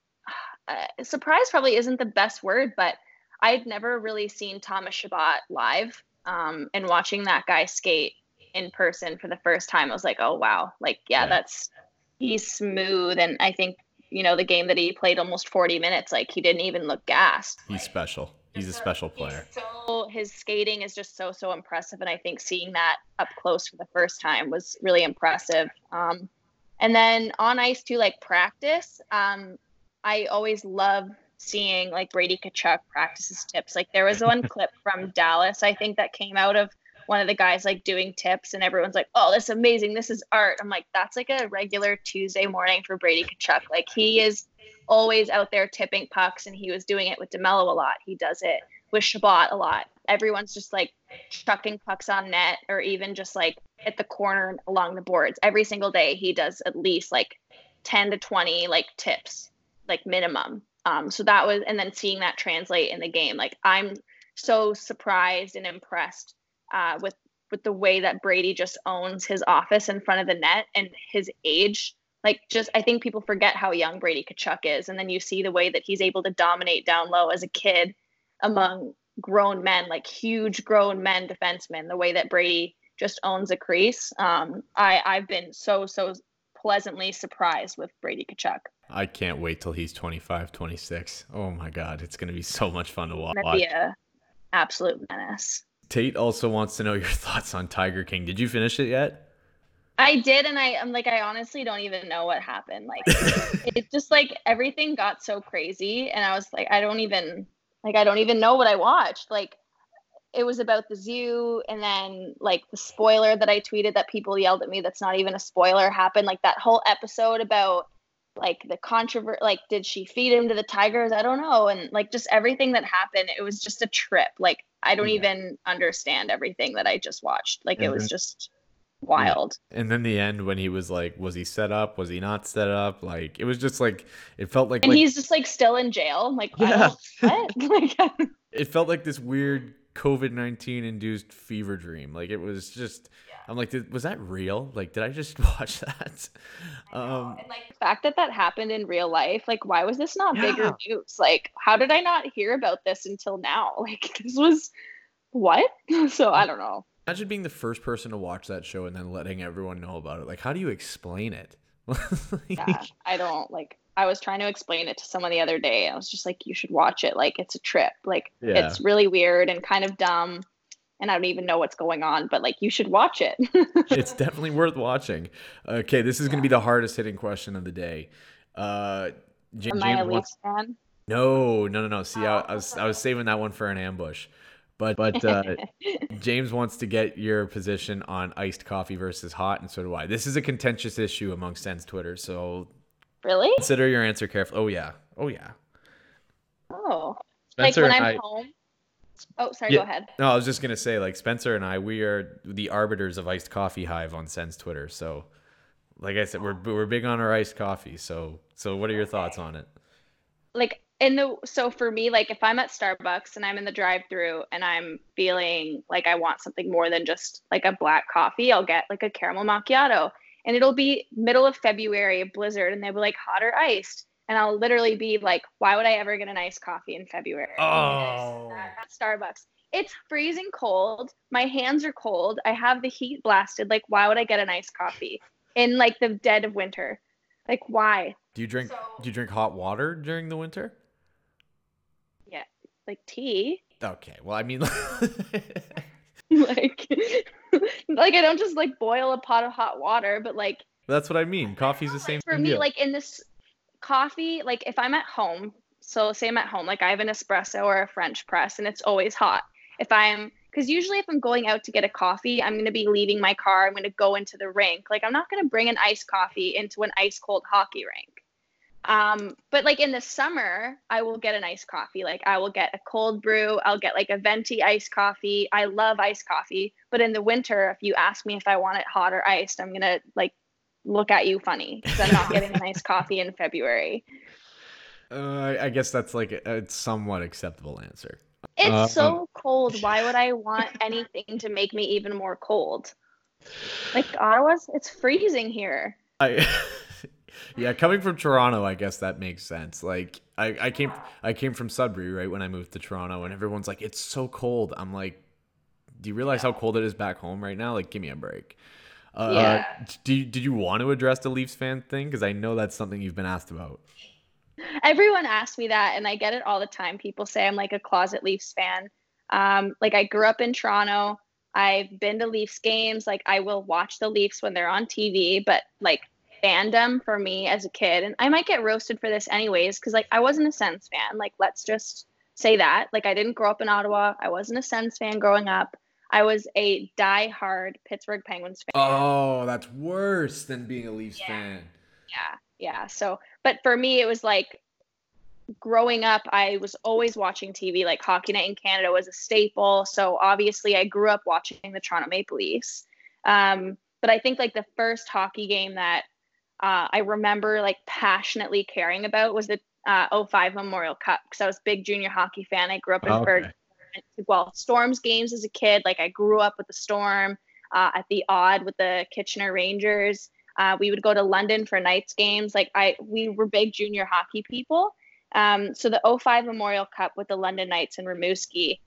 uh, surprise probably isn't the best word, but I'd never really seen Thomas Chabot live. Um, and watching that guy skate in person for the first time, I was like, oh wow, like yeah, that's he's smooth. And I think you know the game that he played almost 40 minutes, like he didn't even look gassed. He's special. He's a special player. He's so his skating is just so so impressive, and I think seeing that up close for the first time was really impressive. Um, and then on ice too, like practice, um, I always love seeing like Brady Tkachuk practices tips. Like there was one [LAUGHS] clip from Dallas, I think that came out of one of the guys like doing tips, and everyone's like, "Oh, this is amazing! This is art." I'm like, that's like a regular Tuesday morning for Brady Tkachuk. Like he is always out there tipping pucks, and he was doing it with DeMelo a lot. He does it with Chabot a lot. Everyone's just like chucking pucks on net, or even just like at the corner along the boards. Every single day, he does at least like 10 to 20 like tips, like minimum. Um, so that was, and then seeing that translate in the game, like I'm so surprised and impressed uh, with with the way that Brady just owns his office in front of the net and his age. Like, just I think people forget how young Brady Tkachuk is, and then you see the way that he's able to dominate down low as a kid among grown men, like huge grown men defensemen. The way that Brady just owns a crease. Um, I I've been so so pleasantly surprised with Brady Tkachuk. I can't wait till he's 25, 26. Oh my God. It's going to be so much fun to watch. Watch. be a absolute menace. Tate also wants to know your [LAUGHS] thoughts on Tiger King. Did you finish it yet? I did, and I, I'm like, I honestly don't even know what happened. Like, [LAUGHS] it just like everything got so crazy, and I was like, I don't even, like, I don't even know what I watched. Like, it was about the zoo, and then like the spoiler that I tweeted that people yelled at me. That's not even a spoiler. Happened like that whole episode about like the controversy. Like, did she feed him to the tigers? I don't know, and like just everything that happened. It was just a trip. Like, I don't Yeah. even understand everything that I just watched. Like, it was just wild. And then the end when he was like, was he set up? Was he not set up? Like, it was just like, it felt like, and like he's just like still in jail. Like, Yeah. [LAUGHS] like, [LAUGHS] it felt like this weird COVID 19 induced fever dream. Like, it was just, I'm like, did, was that real? Like, did I just [LAUGHS] watch that? Um, and like the fact that that happened in real life, like, why was this not Yeah. bigger news? Like, how did I not hear about this until now? [LAUGHS] Like, this was what? [LAUGHS] So I don't know. imagine being the first person to watch that show and then letting everyone know about it. Like, how do you explain it? Yeah, I don't like. I was trying to explain it to someone the other day. I was just like, you should watch it. Like, it's a trip. Like, Yeah. it's really weird and kind of dumb. And I don't even know what's going on, but like, you should watch it. [LAUGHS] it's definitely worth watching. Okay, this is going to be the hardest hitting question of the day. Uh, Ja- Am I a James wants- Leafs fan? No, no, no, no. See, I, I was I was saving that one for an ambush, but but uh, [LAUGHS] James wants to get your position on iced coffee versus hot, and so do I. This is a contentious issue among Sens Twitter, so Really? consider your answer carefully. Oh yeah, oh yeah. Oh, Spencer like when I'm I. home. Oh, sorry. Yeah. Go ahead. No, I was just gonna say, like Spencer and I, we are the arbiters of iced coffee hive on Sens Twitter. So, like I said, we're oh. we're big on our iced coffee. So so, what are your thoughts on it? like in the so for me like if i'm at starbucks and i'm in the drive through and i'm feeling like i want something more than just like a black coffee i'll get like a caramel macchiato and it'll be middle of february a blizzard and they'll be like hot or iced and i'll literally be like why would i ever get an iced coffee in february? Oh. at starbucks. It's freezing cold. My hands are cold. I have the heat blasted. Like why would i get an iced coffee in like the dead of winter? Like why? Do you drink do you drink hot water during the winter? Yeah, like tea. Okay, well, I mean, [LAUGHS] like [LAUGHS] like I don't just like boil a pot of hot water, but like that's what I mean. Coffee's the same for thing me, deal. like in this coffee, like if I'm at home, So say I'm at home. Like I have an espresso or a French press, and it's always hot. If I'm because usually if I'm going out to get a coffee, I'm going to be leaving my car. I'm going to go into the rink. Like I'm not going to bring an iced coffee into an ice cold hockey rink. Um, but like in the summer, I will get an iced coffee. Like I will get a cold brew. I'll get like a venti iced coffee. I love iced coffee. But in the winter, if you ask me if I want it hot or iced, I'm gonna like look at you funny because I'm not getting an [LAUGHS] iced coffee in February. Uh, I guess that's like a, a somewhat acceptable answer. It's uh, so cold. Why would I want anything to make me even more cold? Like Ottawa's, it's freezing here. I [LAUGHS] yeah, coming from Toronto, I guess that makes sense. Like I, I came I came from Sudbury right when I moved to Toronto, and everyone's like, "It's so cold." I'm like, "Do you realize how cold it is back home right now? Like, give me a break." Uh, yeah. Do you, did you want to address the Leafs fan thing? Because I know that's something you've been asked about. Everyone asks me that, and I get it all the time. People say I'm like a closet Leafs fan. Um, like I grew up in Toronto. I've been to Leafs games. Like I will watch the Leafs when they're on TV, but like fandom for me as a kid, and I might get roasted for this anyways, because like I wasn't a Sens fan. Like let's just say that. Like I didn't grow up in Ottawa. I wasn't a Sens fan growing up. I was a die-hard Pittsburgh Penguins fan. Oh, that's worse than being a Leafs yeah. fan. Yeah, yeah. So, but for me, it was like growing up, I was always watching TV. Like Hockey Night in Canada was a staple. So obviously, I grew up watching the Toronto Maple Leafs. Um, but I think like the first hockey game that uh, I remember like passionately caring about was the uh, 05 Memorial Cup because I was a big junior hockey fan. I grew up in okay. Well Storms games as a kid. Like I grew up with the Storm uh, at the Aud with the Kitchener Rangers. Uh, we would go to London for Knights games. Like I, we were big junior hockey people. Um, so the 05 Memorial Cup with the London Knights and Rimouski,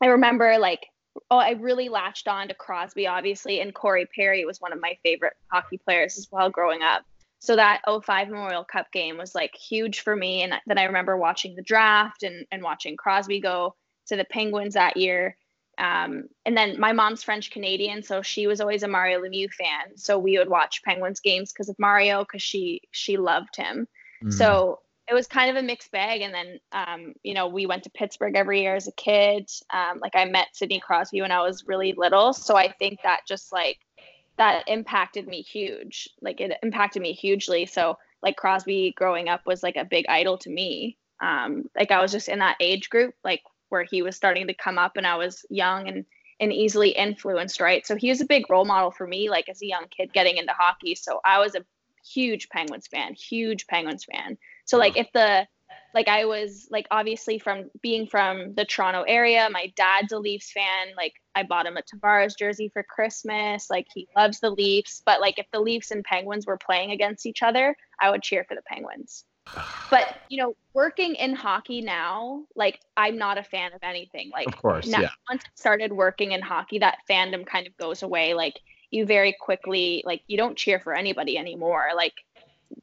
I remember like oh, I really latched on to Crosby, obviously, and Corey Perry was one of my favorite hockey players as well growing up. So that 05 Memorial Cup game was like huge for me. And then I remember watching the draft and, and watching Crosby go to the Penguins that year. Um, and then my mom's French Canadian, so she was always a Mario Lemieux fan. So we would watch Penguins games because of Mario, because she she loved him. Mm-hmm. So it was kind of a mixed bag. And then, um, you know, we went to Pittsburgh every year as a kid. Um, like I met Sidney Crosby when I was really little. So I think that just like that impacted me huge. Like it impacted me hugely. So like Crosby growing up was like a big idol to me. Um, like I was just in that age group, like where he was starting to come up and I was young and and easily influenced, right? So he was a big role model for me, like as a young kid getting into hockey. So I was a huge Penguins fan, huge Penguins fan. So like if the like I was like obviously from being from the Toronto area, my dad's a Leafs fan. Like I bought him a Tavares jersey for Christmas. Like he loves the Leafs, but like if the Leafs and Penguins were playing against each other, I would cheer for the Penguins. But you know, working in hockey now, like I'm not a fan of anything. Like of course, now, yeah. Once I started working in hockey, that fandom kind of goes away. Like you very quickly, like you don't cheer for anybody anymore. Like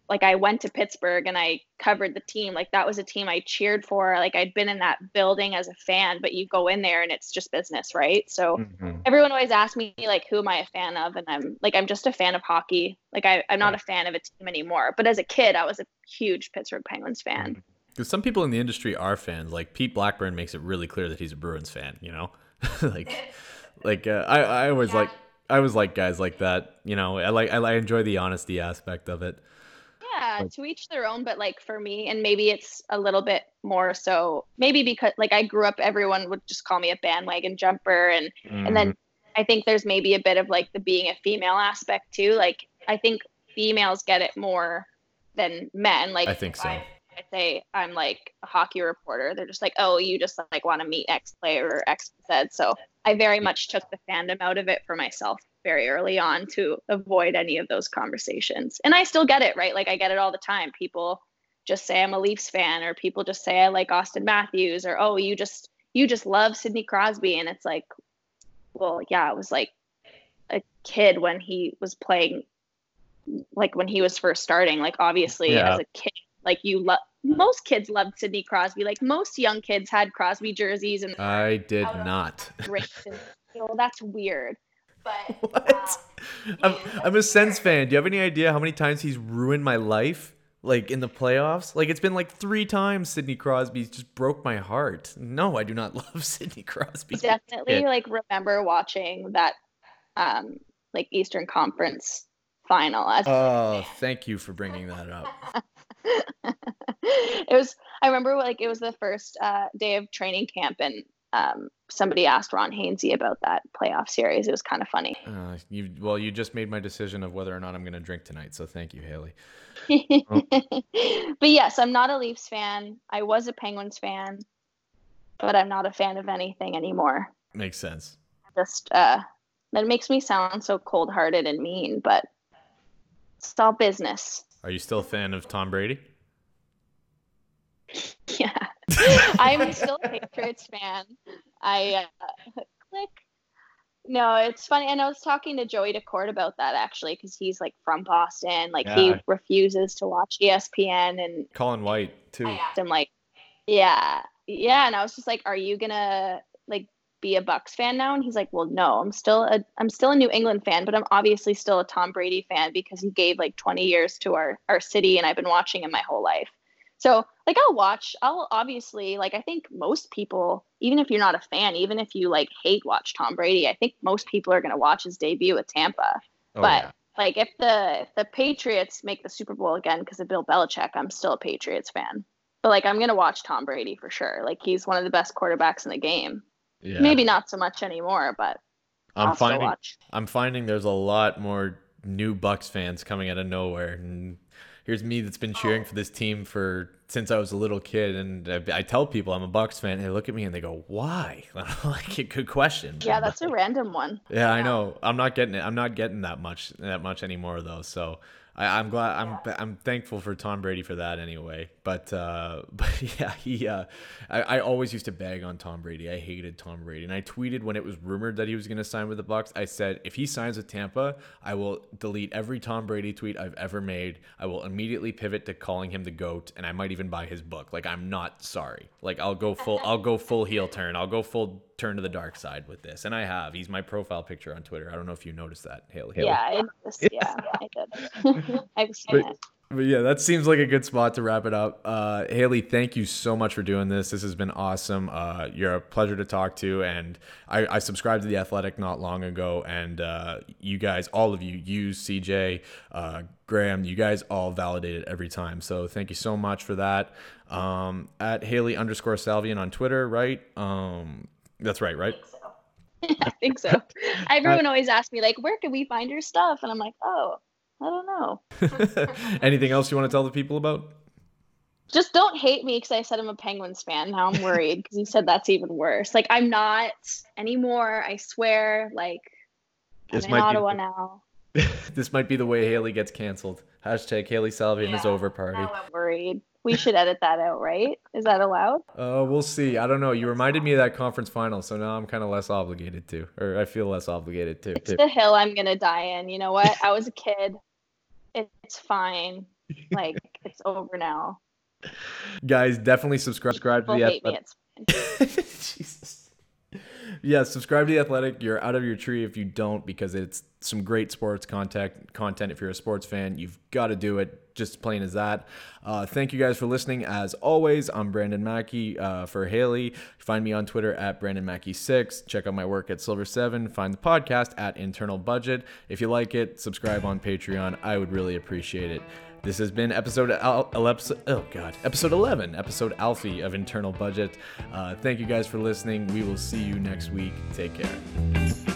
like I went to Pittsburgh and I covered the team. Like that was a team I cheered for. Like I'd been in that building as a fan, but you go in there and it's just business, right? So mm-hmm. everyone always asks me like who am I a fan of? And I'm like I'm just a fan of hockey. Like I, I'm not a fan of a team anymore. But as a kid I was a huge Pittsburgh Penguins fan. Because mm-hmm. some people in the industry are fans. Like Pete Blackburn makes it really clear that he's a Bruins fan, you know? [LAUGHS] like like uh, I, I always yeah. like I was like guys like that, you know. I like I, I enjoy the honesty aspect of it yeah to each their own but like for me and maybe it's a little bit more so maybe because like i grew up everyone would just call me a bandwagon jumper and mm. and then mm-hmm. i think there's maybe a bit of like the being a female aspect too like i think females get it more than men like i think so I, I say i'm like a hockey reporter they're just like oh you just like want to meet x player or x said so i very much took the fandom out of it for myself very early on to avoid any of those conversations. And I still get it, right? Like I get it all the time. People just say I'm a Leafs fan or people just say I like Auston Matthews or oh, you just you just love Sidney Crosby and it's like well, yeah, it was like a kid when he was playing like when he was first starting, like obviously yeah. as a kid like you love most kids loved Sidney Crosby. Like most young kids had Crosby jerseys and I did not. [LAUGHS] And, you that's weird. But [LAUGHS] what? Um, [LAUGHS] I'm, I'm a Sens fan. Do you have any idea how many times he's ruined my life? like in the playoffs. Like it's been like three times Sidney Crosby just broke my heart. No, I do not love Sidney Crosby. Definitely yeah. like remember watching that um like Eastern Conference final. As oh, thank you for bringing that up. [LAUGHS] it was I remember like it was the first uh, day of training camp and um, somebody asked Ron Hainsey about that playoff series. It was kind of funny. Uh, you well, you just made my decision of whether or not I'm going to drink tonight. So thank you, Hailey. oh. [LAUGHS] But yes, I'm not a Leafs fan. I was a Penguins fan, but I'm not a fan of anything anymore. Makes sense. Just uh, that makes me sound so cold-hearted and mean, but it's all business. Are you still a fan of Tom Brady? [LAUGHS] Yeah. [LAUGHS] I'm still a Patriots fan. I uh, click. No, it's funny. And I was talking to Joey Daccord about that actually, because he's like from Boston. Like yeah. he refuses to watch ESPN and Colin White too. I asked him like, yeah, yeah. And I was just like, are you gonna be a Bucs fan now? And he's like, well, no, I'm still a I'm still a New England fan, but I'm obviously still a Tom Brady fan because he gave like 20 years to our our city, and I've been watching him my whole life. So like I'll watch, I'll obviously like I think most people, even if you're not a fan, even if you like hate watch Tom Brady, I think most people are gonna watch his debut with Tampa. Oh, but yeah. like if the if the Patriots make the Super Bowl again because of Bill Belichick, I'm still a Patriots fan. But like I'm gonna watch Tom Brady for sure. Like he's one of the best quarterbacks in the game. Yeah. Maybe not so much anymore, but I'm I'll finding I'm finding there's a lot more new Bucs fans coming out of nowhere and here's me that's been cheering for this team for since I was a little kid, and I, I tell people I'm a Bucs fan, and they look at me and they go, "Why?" [LAUGHS] like, good question. Yeah, that's a random one. Yeah, I know. I'm not getting it. I'm not getting that much that much anymore though. So I, am glad. I'm I'm thankful for Tom Brady for that anyway. But uh, [LAUGHS] but yeah, he. Uh, I, I always used to bag on Tom Brady. I hated Tom Brady, and I tweeted when it was rumored that he was going to sign with the Bucs. I said if he signs with Tampa, I will delete every Tom Brady tweet I've ever made. I will immediately pivot to calling him the goat, and I might even buy his book. Like I'm not sorry. Like I'll go full. I'll go full heel turn. I'll go full turn to the dark side with this, and I have. He's my profile picture on Twitter. I don't know if you noticed that, Hailey. Yeah, I noticed. Yeah, [LAUGHS] I did. [LAUGHS] I've seen but, it. But yeah, that seems like a good spot to wrap it up. Uh, Hailey, thank you so much for doing this. This has been awesome. Uh, you're a pleasure to talk to, and I, I subscribed to the Athletic not long ago, and uh, you guys, all of you, you, CJ, uh, Graham, you guys all validate it every time. So thank you so much for that. Um, at Hailey underscore Salvian on Twitter, right? Um, that's right, right? [LAUGHS] I think so. [LAUGHS] Everyone uh, always asks me like, "Where can we find your stuff?" And I'm like, "Oh, I don't know." [LAUGHS] Anything else you want to tell the people about? Just don't hate me because I said I'm a Penguins fan. Now I'm worried because you said that's even worse. Like I'm not anymore. I swear. Like this I'm in Ottawa be, now. this might be the way Hailey gets canceled. Hashtag Hailey Salvian yeah, is over party. Now I'm worried. We should edit that out, right? Is that allowed? Uh, we'll see. I don't know. You reminded me of that conference final, so now I'm kind of less obligated to, or I feel less obligated to. It's the hill I'm gonna die in. You know what? I was a kid. It's fine. Like it's over now. Guys, definitely subscribe. Subscribe to the hate me, [LAUGHS] Jesus yeah, subscribe to the Athletic. You're out of your tree if you don't, because it's some great sports content. Content. If you're a sports fan, you've got to do it. Just plain as that. Uh, thank you guys for listening. As always, I'm Brandon Mackey uh, for Haley. Find me on Twitter at Brandon Mackey6. Check out my work at Silver7. Find the podcast at Internal Budget. If you like it, subscribe on Patreon. I would really appreciate it. This has been episode al- episode, oh god, episode 11, episode Alfie of Internal Budget. Uh, thank you guys for listening. We will see you next week. Take care.